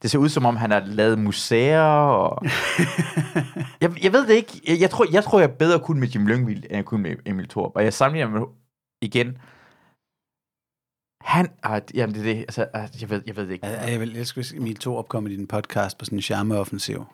det ser ud som om, han har lavet museer, og jeg, jeg ved det ikke. Jeg, jeg, tror, jeg tror, jeg er bedre kun med Jim Lyngvild, end jeg kun med Emil Thorup. Og jeg sammenligner med igen. Han, ah, jamen det er det, altså, ah, jeg ved, jeg ved det ikke. Jeg, jeg vil elske, hvis Emil Thorup kom i din podcast på sådan en charmeoffensiv.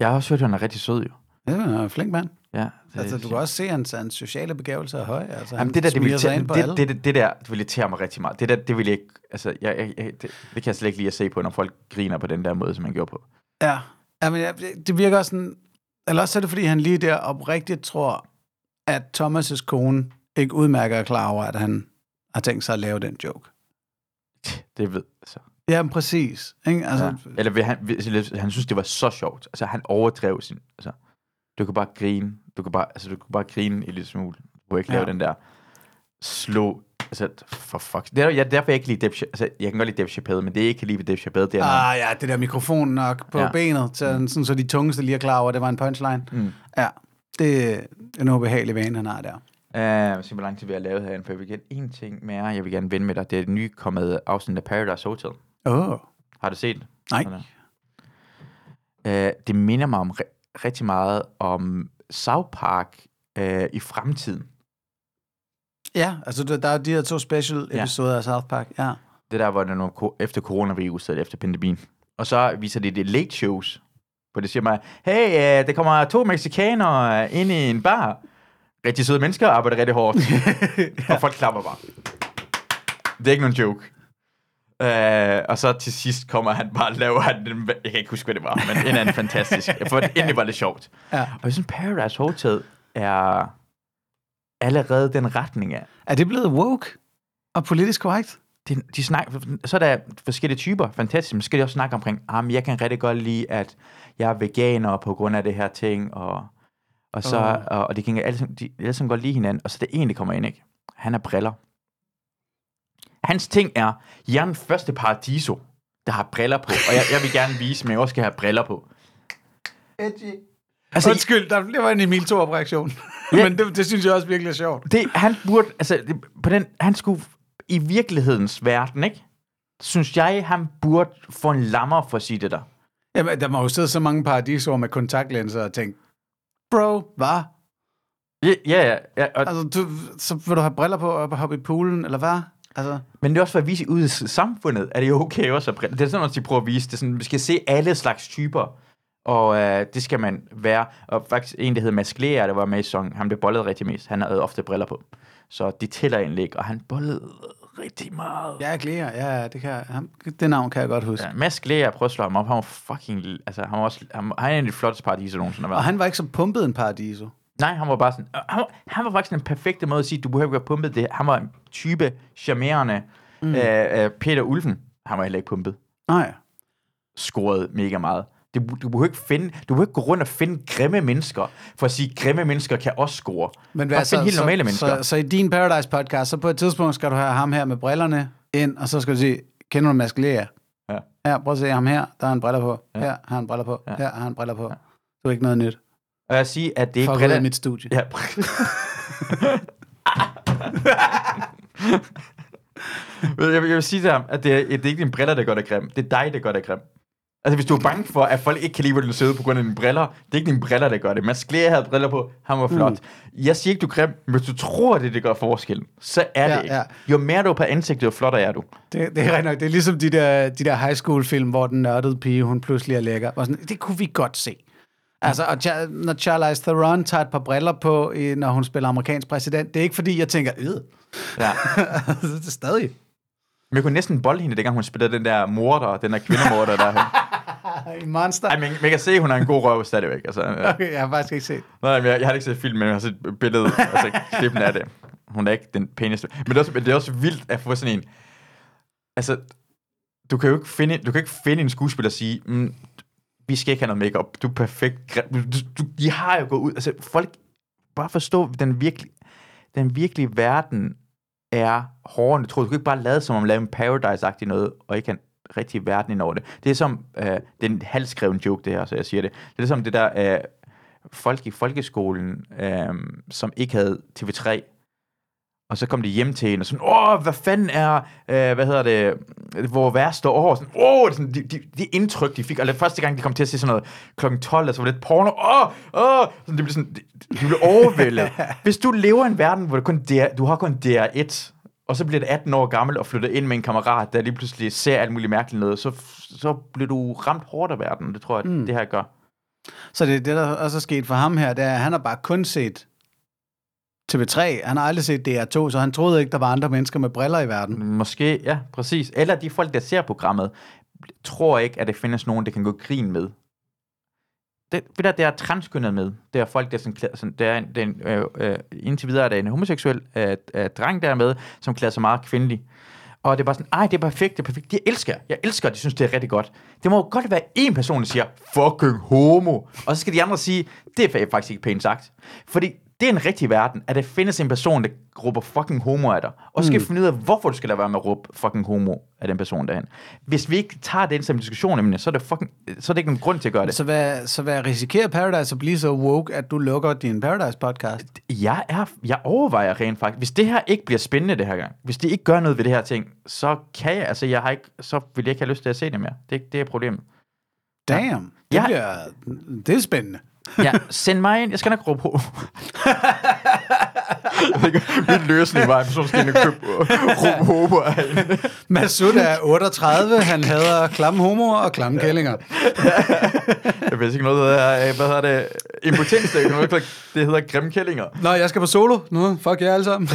Jeg har også hørt, at han er rigtig sød, jo. Ja, han er en flink mand. Ja, det, Altså, du kan også se, at hans, hans sociale begavelse er høj. Altså, Jamen, det der, det vil, alle. det, det, det, det, der, det vil irritere mig rigtig meget. Det der, det vil jeg ikke, altså, jeg, jeg, jeg, det, det kan jeg slet ikke lide at se på, når folk griner på den der måde, som han gjorde på. Ja, Jamen, ja, det virker også sådan... Eller også er det, fordi han lige der oprigtigt tror, at Thomas' kone ikke udmærker er klar over, at han har tænkt sig at lave den joke. Det ved, altså. Ja, men præcis. Ikke? Altså, Ja. Eller han, han synes, det var så sjovt. Altså, han overdrev sin... Altså, du kan bare grine. Du kan bare, altså, du kan bare grine en lille smule. Du kan ikke lave Ja. den der slå altså, for fuck. Det er, ja, derfor jeg ikke lide Dave Chappelle. Altså, jeg kan godt lide Dave Chappelle, men det er ikke lige ved Dave Chappelle. Det er, ah. Ah ja, det der mikrofon nok på Ja. benet, til, mm. sådan, så de tungeste lige er klar over, at det var en punchline. Mm. Ja, det er en ubehagelig vane, han har der. Uh, jeg se, hvor lang tid vi har lavet herinde, for jeg vil gerne en ting mere, jeg vil gerne vende med dig. Det er det nye kommet afsnit af Paradise Hotel. Åh, oh, Har du set det? nej. Uh, det minder mig om ri- rigtig meget om South Park uh, i fremtiden. Ja, altså der, der er de her to special Ja. episoder af South Park. Ja. Det der, hvor det er nogle, efter coronavirus, eller efter pandemien. Og så viser de det late shows, hvor det siger mig, hey, uh, der kommer to mexikanere ind i en bar. Rigtig søde mennesker, arbejder rigtig hårdt. ja. Og folk klapper bare. Det er ikke nogen joke. Uh, og så til sidst kommer han bare og laver han den, jeg kan ikke huske, hvad det var, men en anden fantastisk. For endelig var det sjovt. Ja. Og jeg synes, Paradise Hotel er allerede den retning af. Er det blevet woke og politisk korrekt? De, de snakker, så er der forskellige typer, fantastisk, men skal de også snakke omkring, ah, jeg kan rigtig godt lide, at jeg er veganer på grund af det her ting, og, og, så, Åh. og, og de kan alle, de, alle sammen godt lide hinanden, og så det ene, kommer ind, ikke? Han er briller. Hans ting er, jeg er den første paradiso, der har briller på, og jeg, jeg vil gerne vise, men jeg også skal have briller på. Edgy. Altså, Undskyld, der, det var en Emil Thorup reaktion. Ja. Men det, det synes jeg også virkelig er sjovt. det, han burde, altså, det, på den, han skulle, i virkelighedens verden, ikke? Synes jeg, han burde få en lammer for at sige det der. Jamen, der må jo sidde så mange paradisord med kontaktlinser og tænke, bro, hvad? Ja, ja, ja. ja og, Altså, du, så vil du have briller på og hoppe i poolen, eller hvad? Altså, men det er også for at vise ud i samfundet, er det jo okay også at. Det er sådan, at de prøver at vise. Det er sådan, vi skal se alle slags typer, og øh, det skal man være. Og faktisk en, der hedder Mads Glea, der var med i sæsonen, han blev bollet rigtig mest. Han havde ofte briller på. Så det tæller egentlig ikke, og han bollede rigtig meget. ja, Glea, ja, det, kan, ham, det navn kan jeg godt huske. Ja, Mads Glea, prøv at slå ham op. Han var fucking... Altså, han var, også, han, han er en af de flotteste paradiser, nogensinde har Og været. han var ikke så pumpet en paradiso. Nej, han var bare sådan... Han var, han var faktisk den perfekte måde at sige, du behøver ikke være pumpet. Det. Han var en type charmerende. Mm. Øh, øh, Peter Ulfen, han var heller ikke pumpet. Nej. Scorede mega meget. Du, du, behøver ikke finde, du behøver ikke gå rundt og finde grimme mennesker, for at sige, grimme mennesker kan også score. Men Bare find helt normale så, mennesker. Så, så, i din Paradise podcast, så på et tidspunkt skal du have ham her med brillerne ind, og så skal du sige, kender du Mads Glea? Ja. Ja, prøv at se ham her, der har han briller på. Ja. Her har han briller på. Ja. Her har han briller på. Ja. Det er ikke noget nyt. Og jeg siger, at det er For ikke at mit studie. Ja. jeg, vil, jeg vil sige til ham, at det er, det er ikke dine briller, der gør dig grim. Det er dig, der gør dig grim. Altså, hvis du er bange for, at folk ikke kan lide, hvor du sidder på grund af dine briller, det er ikke dine briller, der gør det. Mads Glea havde briller på, han var flot. Mm. Jeg siger ikke, du er grim, men hvis du tror, det, det gør forskellen, så er Ja, det ikke. ja. Jo mere du er på ansigtet, jo flottere er du. Det, det er nok. Det er ligesom de der, de der high school film, hvor den nørdede pige, hun pludselig er lækker. Og sådan, det kunne vi godt se. Altså, og Char- når Charlize Theron tager et par briller på, når hun spiller amerikansk præsident, det er ikke fordi, jeg tænker, øh, Ja. det er stadig. Men jeg kunne næsten bolde hende, dengang hun spillede den der morder, den der kvindemorder der. En monster. Ej, men man kan se, at hun har en god røv stadigvæk. Altså, ja. Okay, jeg har faktisk ikke set. Nej, men jeg, jeg har ikke set film, men jeg har set billedet, altså klippen af det. Hun er ikke den pæneste. Men det er også, det er også vildt at få sådan en... Altså, du kan jo ikke finde, du kan ikke finde en skuespiller og sige, mm, vi skal ikke have noget makeup. Du er perfekt. Du, du, du, de har jo gået ud. Altså, folk... Bare forstå, den virkelig, den virkelige verden er hårdere, end du tror. Du kan ikke bare lade som om lave en Paradise-agtig noget, og ikke have en rigtig verden ind over det. Det er som, øh, det er en halvskreven joke, det her, så jeg siger det. Det er som det der, øh, folk i folkeskolen, øh, som ikke havde TV3, og så kom de hjem til en og sådan, åh, hvad fanden er, øh, hvad hedder det, hvor værste år, sådan, åh, sådan, de, de, de indtryk, de fik, og første gang, de kom til at se sådan noget klokken 12, altså var lidt porno, åh, åh, sådan, det blev sådan, de, de blev overvældet. Hvis du lever i en verden, hvor du, kun DR, du har kun DR1, og så bliver det 18 år gammel og flytter ind med en kammerat, der lige pludselig ser alt muligt mærkeligt noget, så, så bliver du ramt hårdt af verden. Det tror jeg, mm. det her gør. Så det, det, der også er sket for ham her, det er, at han har bare kun set TV3. Han har aldrig set DR2, så han troede ikke, der var andre mennesker med briller i verden. Måske, ja, præcis. Eller de folk, der ser programmet, tror ikke, at der findes nogen, der kan gå grin med. Det, det der, det er transkønnet med. Det er folk, der sådan, klæder- sådan der er en, den, øh, øh, indtil videre er der en homoseksuel øh, øh, dreng der med, som klæder sig meget kvindelig. Og det er bare sådan, ej, det er perfekt, det er perfekt. De elsker jeg. Elsker, de synes, det er rigtig godt. Det må jo godt være en person, der siger, fucking homo. Og så skal de andre sige, det er faktisk ikke pænt sagt. Fordi det er en rigtig verden, at der findes en person, der råber fucking homo af dig. Og skal mm. finde ud af, hvorfor du skal lade være med at råbe fucking homo af den person derhen. Hvis vi ikke tager den som diskussion, så er det, fucking, så er det ikke nogen grund til at gøre det. Så hvad, så hvad risikerer Paradise at blive så woke, at du lukker din Paradise-podcast? Jeg, er, jeg overvejer rent faktisk, hvis det her ikke bliver spændende det her gang, hvis de ikke gør noget ved det her ting, så kan jeg, altså jeg har ikke, så vil jeg ikke have lyst til at se det mere. Det, det er problemet. Damn, det, Ja. bliver, det er spændende. Ja, send mig ind. Jeg skal nok råbe på. min løsning var, at personen skal ind og købe råbe homo hende. Masud er 38, han hader klamme homoer og klamme kællinger. Jeg ved ikke noget, der hedder, hvad hedder det, impotens, det, er det hedder grimkællinger. Nå, jeg skal på solo. Nu, fuck jer alle sammen.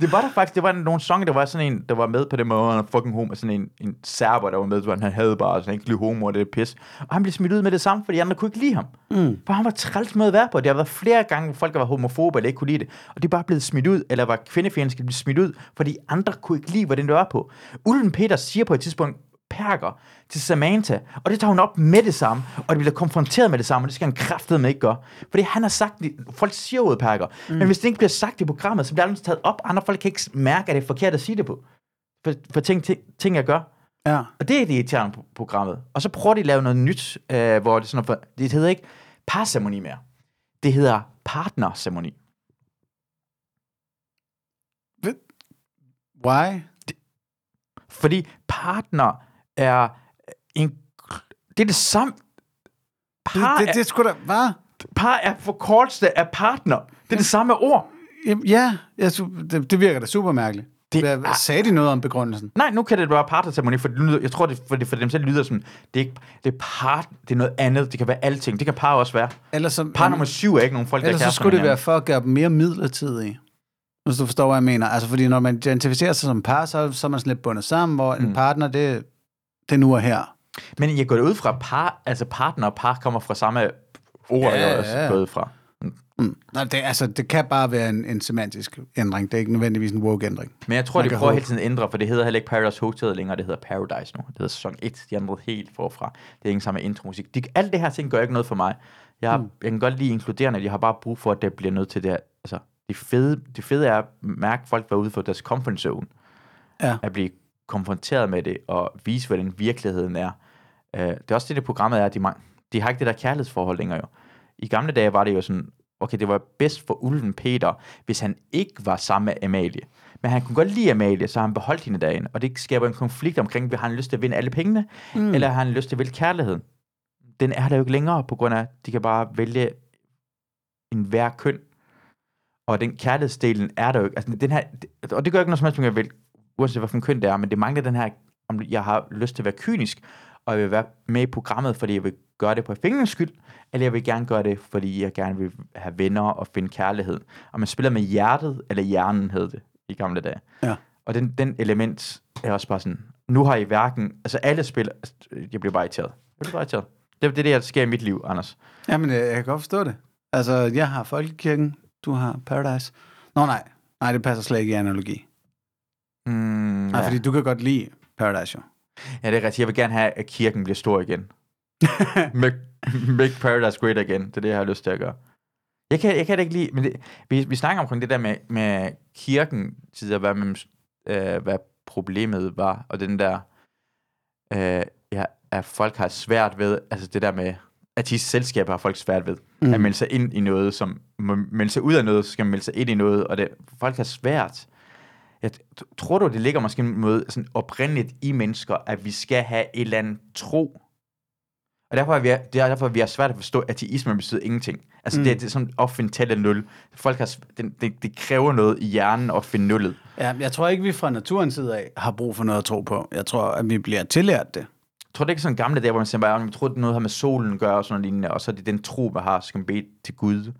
Det var der faktisk, det var nogle sange, der var sådan en, der var med på det måde, han fucking homo, sådan en, en serber, der var med, han havde bare sådan en ikke homo, og det er pis. Og han blev smidt ud med det samme, fordi andre kunne ikke lide ham. Mm. For han var træls med at være på. Det har været flere gange, hvor folk der var homofobe, eller ikke kunne lide det. Og de er bare blevet smidt ud, eller var kvindefjendske, blive smidt ud, fordi andre kunne ikke lide, hvordan det var på. Ulven Peter siger på et tidspunkt, perker til Samantha, og det tager hun op med det samme, og det bliver konfronteret med det samme, og det skal han kraftedeme ikke gøre. Fordi han har sagt, det- folk siger jo perker, mm. men hvis det ikke bliver sagt i programmet, så bliver det taget op, andre folk kan ikke mærke, at det er forkert at sige det på. For, for ting, ting, ting, jeg gør. Ja. Og det er det irriterende på programmet. Og så prøver de at lave noget nyt, øh, hvor det sådan noget, det hedder ikke parceremoni mere. Det hedder partnerceremoni. Why? Fordi partner er en... Det er det samme. Par, Det, det, det skulle da... Hvad? er, par er forkortelse af partner. Det er det samme ord. Jamen, Ja, jeg, det, det virker da super mærkeligt. Det Hvad, er- sagde de noget om begrundelsen? Nej, nu kan det være partnerceremoni, for det lyder, jeg tror, det for, det for dem selv lyder som, det er, ikke, det er part, det er noget andet. Det kan være alting. Det kan par også være. Ellers så, Par nummer syv er ikke nogen folk, der ellers så skulle det være for at gøre dem mere midlertidige. Hvis du forstår, hvad jeg mener. Altså, fordi når man identificerer sig som par, så, så er man sådan lidt bundet sammen, hvor Mm. en partner, det, det nu er her. Men jeg går ud fra par, altså partner og par kommer fra samme ord, Ja, jeg er også ja. gået fra. Mm. Nej, det, altså, det kan bare være en, en semantisk ændring. Det er ikke nødvendigvis en woke-ændring. Men jeg tror, Man de prøver håbe. hele tiden at ændre, for det hedder heller ikke Paradise Hotel længere, det hedder Paradise nu. Det hedder sæson 1, de ændrede helt forfra. Det er ikke samme intromusik. De, alt det her ting gør ikke noget for mig. Jeg, mm. jeg kan godt lide inkluderende, jeg har bare brug for, at det bliver nødt til det her. Altså, det fede, det fede er at mærke at folk være ude for deres comfort zone. Ja. At blive konfronteret med det, og vise, hvordan virkeligheden er. Uh, det er også det, det programmet er, at de, mang- de har ikke det der kærlighedsforhold længere jo. I gamle dage var det jo sådan, okay, det var bedst for ulven Peter, hvis han ikke var sammen med Amalie. Men han kunne godt lide Amalie, så han beholdt hende derinde. Og det skaber en konflikt omkring, har han lyst til at vinde alle pengene, mm. eller har han lyst til at vælge kærligheden? Den er der jo ikke længere, på grund af, at de kan bare vælge en hver køn. Og den kærlighedsdelen er der jo ikke. Altså, den her, og det gør ikke noget som helst, jeg vil, uanset hvilken køn det er, men det mangler den her, om jeg har lyst til at være kynisk, og jeg vil være med i programmet, fordi jeg vil gøre det på fingernes skyld, eller jeg vil gerne gøre det, fordi jeg gerne vil have venner og finde kærlighed. Og man spiller med hjertet, eller hjernen hed det i gamle dage. Ja. Og den, den element er også bare sådan, nu har I hverken, altså alle spiller, jeg bliver bare irriteret. Jeg bliver bare irriteret. Det, det er det, der sker i mit liv, Anders. Jamen, øh, jeg kan godt forstå det. Altså, jeg har Folkekirken, du har Paradise. Nå nej, nej, det passer slet ikke i analogi. Mm, Nej, ja. fordi du kan godt lide Paradise, jo. ja, det er rigtigt. Jeg vil gerne have, at kirken bliver stor igen. make, make Paradise great again. Det er det, jeg har lyst til at gøre. Jeg kan, jeg kan det ikke lide, men det, vi, vi snakker omkring det der med, med kirken, til hvad, man, øh, hvad problemet var, og den der, øh, ja, at folk har svært ved, altså det der med, at de selskaber har folk svært ved, mm. at melde sig ind i noget, som melde sig ud af noget, så skal man melde sig ind i noget, og det, folk har svært. Jeg tror du, det ligger måske en måde sådan oprindeligt i mennesker, at vi skal have et eller andet tro, og derfor er vi, det er derfor, vi har svært at forstå, at ateisme betyder ingenting. Altså, mm. det, er- det er sådan at finde tallet nul. Folk har, det, det, det kræver noget i hjernen at finde nullet. Ja, jeg tror ikke, vi fra naturens side af har brug for noget at tro på. Jeg tror, at vi bliver tillært det. Jeg tror, det er ikke sådan gamle dage, hvor man siger, bare, man tror, det er noget har med solen at gøre, og sådan noget lignende, og så er det den tro, man har, så skal man bede til Gud.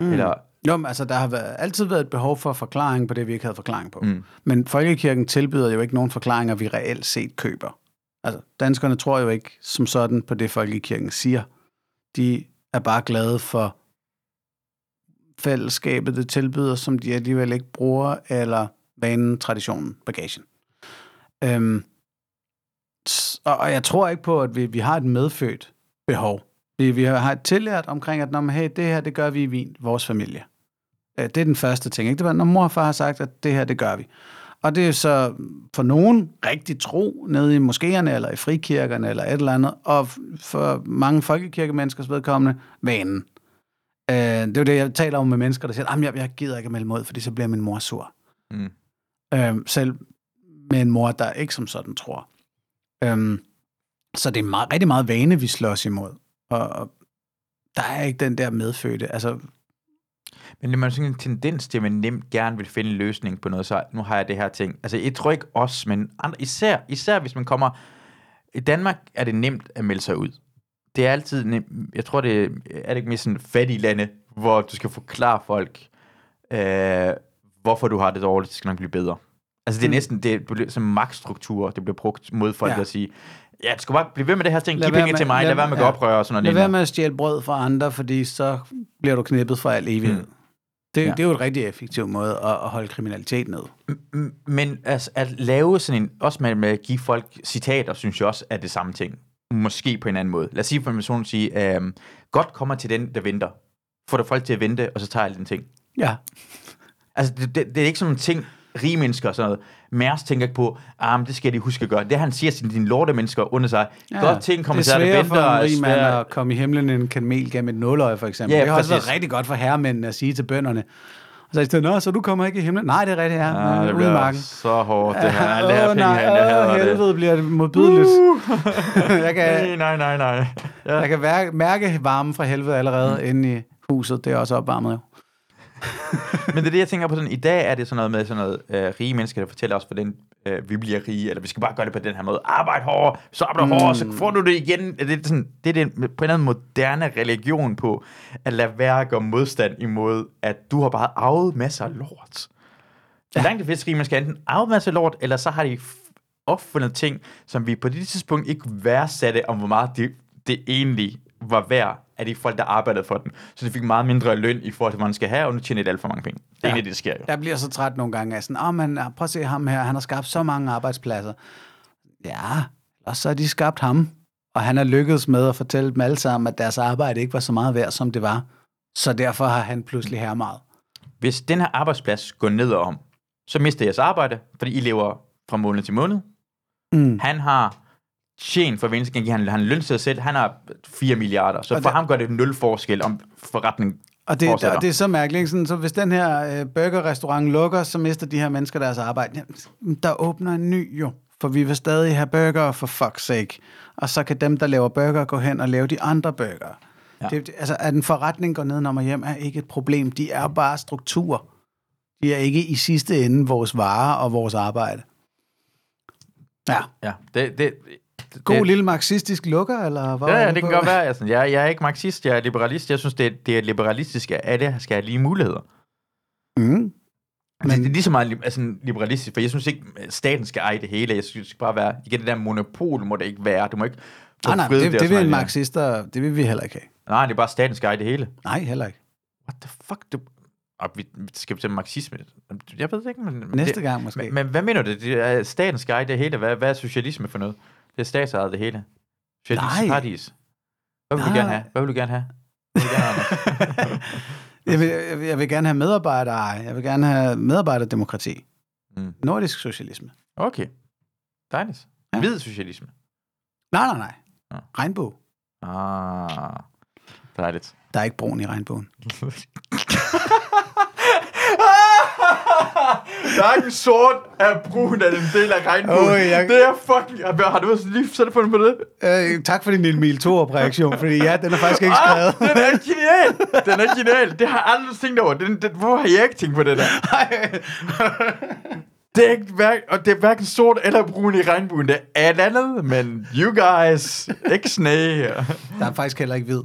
Mm. Eller, Jo, men altså, der har været, altid været et behov for forklaring på det, vi ikke havde forklaring på. Mm. Men Folkekirken tilbyder jo ikke nogen forklaringer, vi reelt set køber. Altså, danskerne tror jo ikke som sådan på det, Folkekirken siger. De er bare glade for fællesskabet, det tilbyder, som de alligevel ikke bruger, eller vanen, traditionen, bagagen. Øhm, og, og jeg tror ikke på, at vi, vi har et medfødt behov Vi, vi har et tillært omkring, at når man, hey, det her, det gør vi i Wien, vores familie. Øh, Det er den første ting. Ikke? Det var, når mor og far har sagt, at det her, det gør vi. Og det er så for nogen rigtig tro nede i moskéerne, eller i frikirkerne, eller et eller andet, og for mange folkekirkemenneskers vedkommende, vanen. Øh, det er jo det, jeg taler om med mennesker, der siger, at jeg, jeg gider ikke at melde ud, fordi så bliver min mor sur. Mm. Øh, selv med en mor, der ikke som sådan tror. Øh, så det er meget, rigtig meget vane, vi slås imod. Og, og der er ikke den der medfødte. Altså, Men det er sådan en tendens til, at man nemt gerne vil finde en løsning på noget, så nu har jeg det her ting. Altså, jeg tror ikke os, men andre, især, især hvis man kommer... I Danmark er det nemt at melde sig ud. Det er altid nemt. Jeg tror, det er, er det ikke mere sådan fattige lande, hvor du skal forklare folk, øh, hvorfor du har det dårligt, det skal nok blive bedre. Altså, det er Mm. næsten det bliver som magtstruktur, det bliver brugt mod folk Ja. ja. at sige, ja, du skal bare blive ved med det her ting, giv penge med- til mig, lad- lad være med at ja. oprør og sådan noget. lad være med at stjæle brød fra andre, fordi så bliver du knippet for al evighed. Mm. Det, Ja. det er jo et rigtig effektiv måde at, at holde kriminalitet ned. Men altså, at lave sådan en, også med, med at give folk citater, synes jeg også er det samme ting. Måske på en anden måde. Lad os sige for en person sige, øhm, godt kommer til den, der venter. Får du folk til at vente, og så tager alle den ting. Ja. Altså, det, det, det er ikke sådan en ting, rige mennesker og sådan noget. Mærs tænker ikke på, ah, men det skal de huske at gøre. Det han siger til dine lorte mennesker under sig. Ja, godt ting kommer det er til at sværere venter. for en og rig mand sværere- at komme i himlen en kamel gennem et nåløje, for eksempel. Ja, det har også været rigtig godt for herremændene at sige til bønderne. Og så i stedet, Nå, så du kommer ikke i himlen? Nej, det er rigtigt, ja. Ah, ja det bliver marken. så hårdt, det her. Alle det her Åh, penge nej, jeg åh, hader det. helvede bliver det modbydeligt. jeg, kan, Nej, nej, nej. Ja. jeg kan mærke, mærke varmen fra helvede allerede mm. inde i huset. Det er også opvarmet jo. Men det er det, jeg tænker på. Sådan, I dag er det sådan noget med sådan noget øh, rige mennesker, der fortæller os, hvordan øh, vi bliver rige, eller vi skal bare gøre det på den her måde. Arbejde hårdere, så arbejder mm. hårdere, så får du det igen. Det er, sådan, det er det, på en eller anden moderne religion på, at lade være at gøre modstand imod, at du har bare arvet masser af lort. Ja. Langt de fleste rige mennesker enten arvet masser af lort, eller så har de opfundet ting, som vi på det tidspunkt ikke værdsatte om, hvor meget det, det egentlig var værd af de folk, der arbejdede for den. Så de fik meget mindre løn i forhold til, hvad man skal have, og nu tjener de alt for mange penge. Det er Ja. egentlig det, der sker jo. Jeg bliver så træt nogle gange af sådan, åh, oh, men prøv at se ham her, han har skabt så mange arbejdspladser. Ja, og så har de skabt ham, og han har lykkedes med at fortælle dem alle sammen, at deres arbejde ikke var så meget værd, som det var. Så derfor har han pludselig her meget. Hvis den her arbejdsplads går ned om, så mister jeres arbejde, fordi I lever fra måned til måned. Mm. Han har tjent for eneste gang, han, han løn til sig selv, han har 4 milliarder, så Og for det- ham gør det nul forskel om forretning Og det, fortsætter. og det er så mærkeligt. Sådan, så hvis den her øh, burgerrestaurant lukker, så mister de her mennesker deres arbejde. Jamen, der åbner en ny jo, for vi vil stadig have burger for fuck's sake. Og så kan dem, der laver burger, gå hen og lave de andre burger. Ja. Det, altså, at en forretning går ned og hjem, er ikke et problem. De er bare struktur. De er ikke i sidste ende vores varer og vores arbejde. Ja. Ja, det, det, God det, lille marxistisk lukker, eller hvad? Ja, ja, du det kan godt være. Jeg, er sådan, jeg, jeg er ikke marxist, jeg er liberalist. Jeg synes, det, det er liberalistisk, at alle skal have lige muligheder. Mm. Men, Men- det, det er lige så meget altså, liberalistisk, for jeg synes ikke, at staten skal eje det hele. Jeg synes, det skal bare være, igen, det der monopol må det ikke være. Du må ikke Nej, nej, forvride det, det, det vil marxister, det vil vi heller ikke have. Nej, det er bare, staten skal eje det hele. Nej, heller ikke. What the fuck? Du... Og vi vi skal til marxisme. Jeg ved det ikke, men... Næste det, gang måske. Men, men hvad mener du? Det er, staten skal eje det hele. Hvad, hvad er socialisme for noget? Det er statsejet det hele. Socialistisk Nej. paradis. Hvad vil du Nej. gerne have? Hvad vil du gerne have? Hvad vil du gerne have? Jeg vil, jeg, vil, jeg vil gerne have medarbejdere. Jeg vil gerne have medarbejderdemokrati. Mm. Nordisk socialisme. Okay. Dejligt. Ja. Hvid socialisme. Nej, nej, nej. Ja. Regnbue. Ah, dejligt. Der er ikke brun i regnbuen. der er ikke sort af brun af den del af regnbuen. Åh, jeg- Det er fucking... Har du lige selv fundet på det? Øh, tak for din Emil Thorup-reaktion, fordi ja, den er faktisk ikke skrevet. Ah, den er genial! Den er genial. Det har jeg aldrig tænkt over. Den, den, hvor har jeg ikke tænkt på det der? Det er ikke hverken, og det er hverken sort eller brun i regnbuen. Det er et andet, men you guys, ikke sne. der er faktisk heller ikke hvid.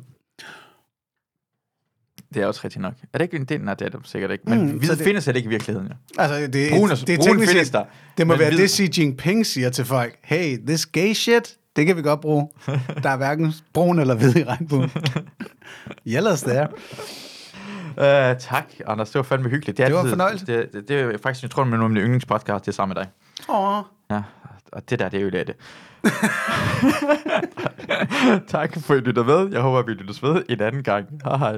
Det er også rigtigt nok. Er det ikke en del? Nej, det er det sikkert ikke. Men Mm, hvid det- findes heller ikke i virkeligheden. Ja. Altså, det, det, Brun, er, det er teknisk set, der. det må men være hvid- det, Xi Jinping siger til folk. Hey, this gay shit, det kan vi godt bruge. Der er hverken brun eller hvid i regnbuen. Yellow's there. Uh, tak, Anders. Det var fandme hyggeligt. Det, er Det var altid- fornøjelse. Det, det, det, er faktisk, jeg tror, det er min yndlingspodcast, det er sammen med dig. Åh, Ja, og det der, det er jo det. tak for at I lytter med. Jeg håber, vi lyttes ved en anden gang. Hej hej.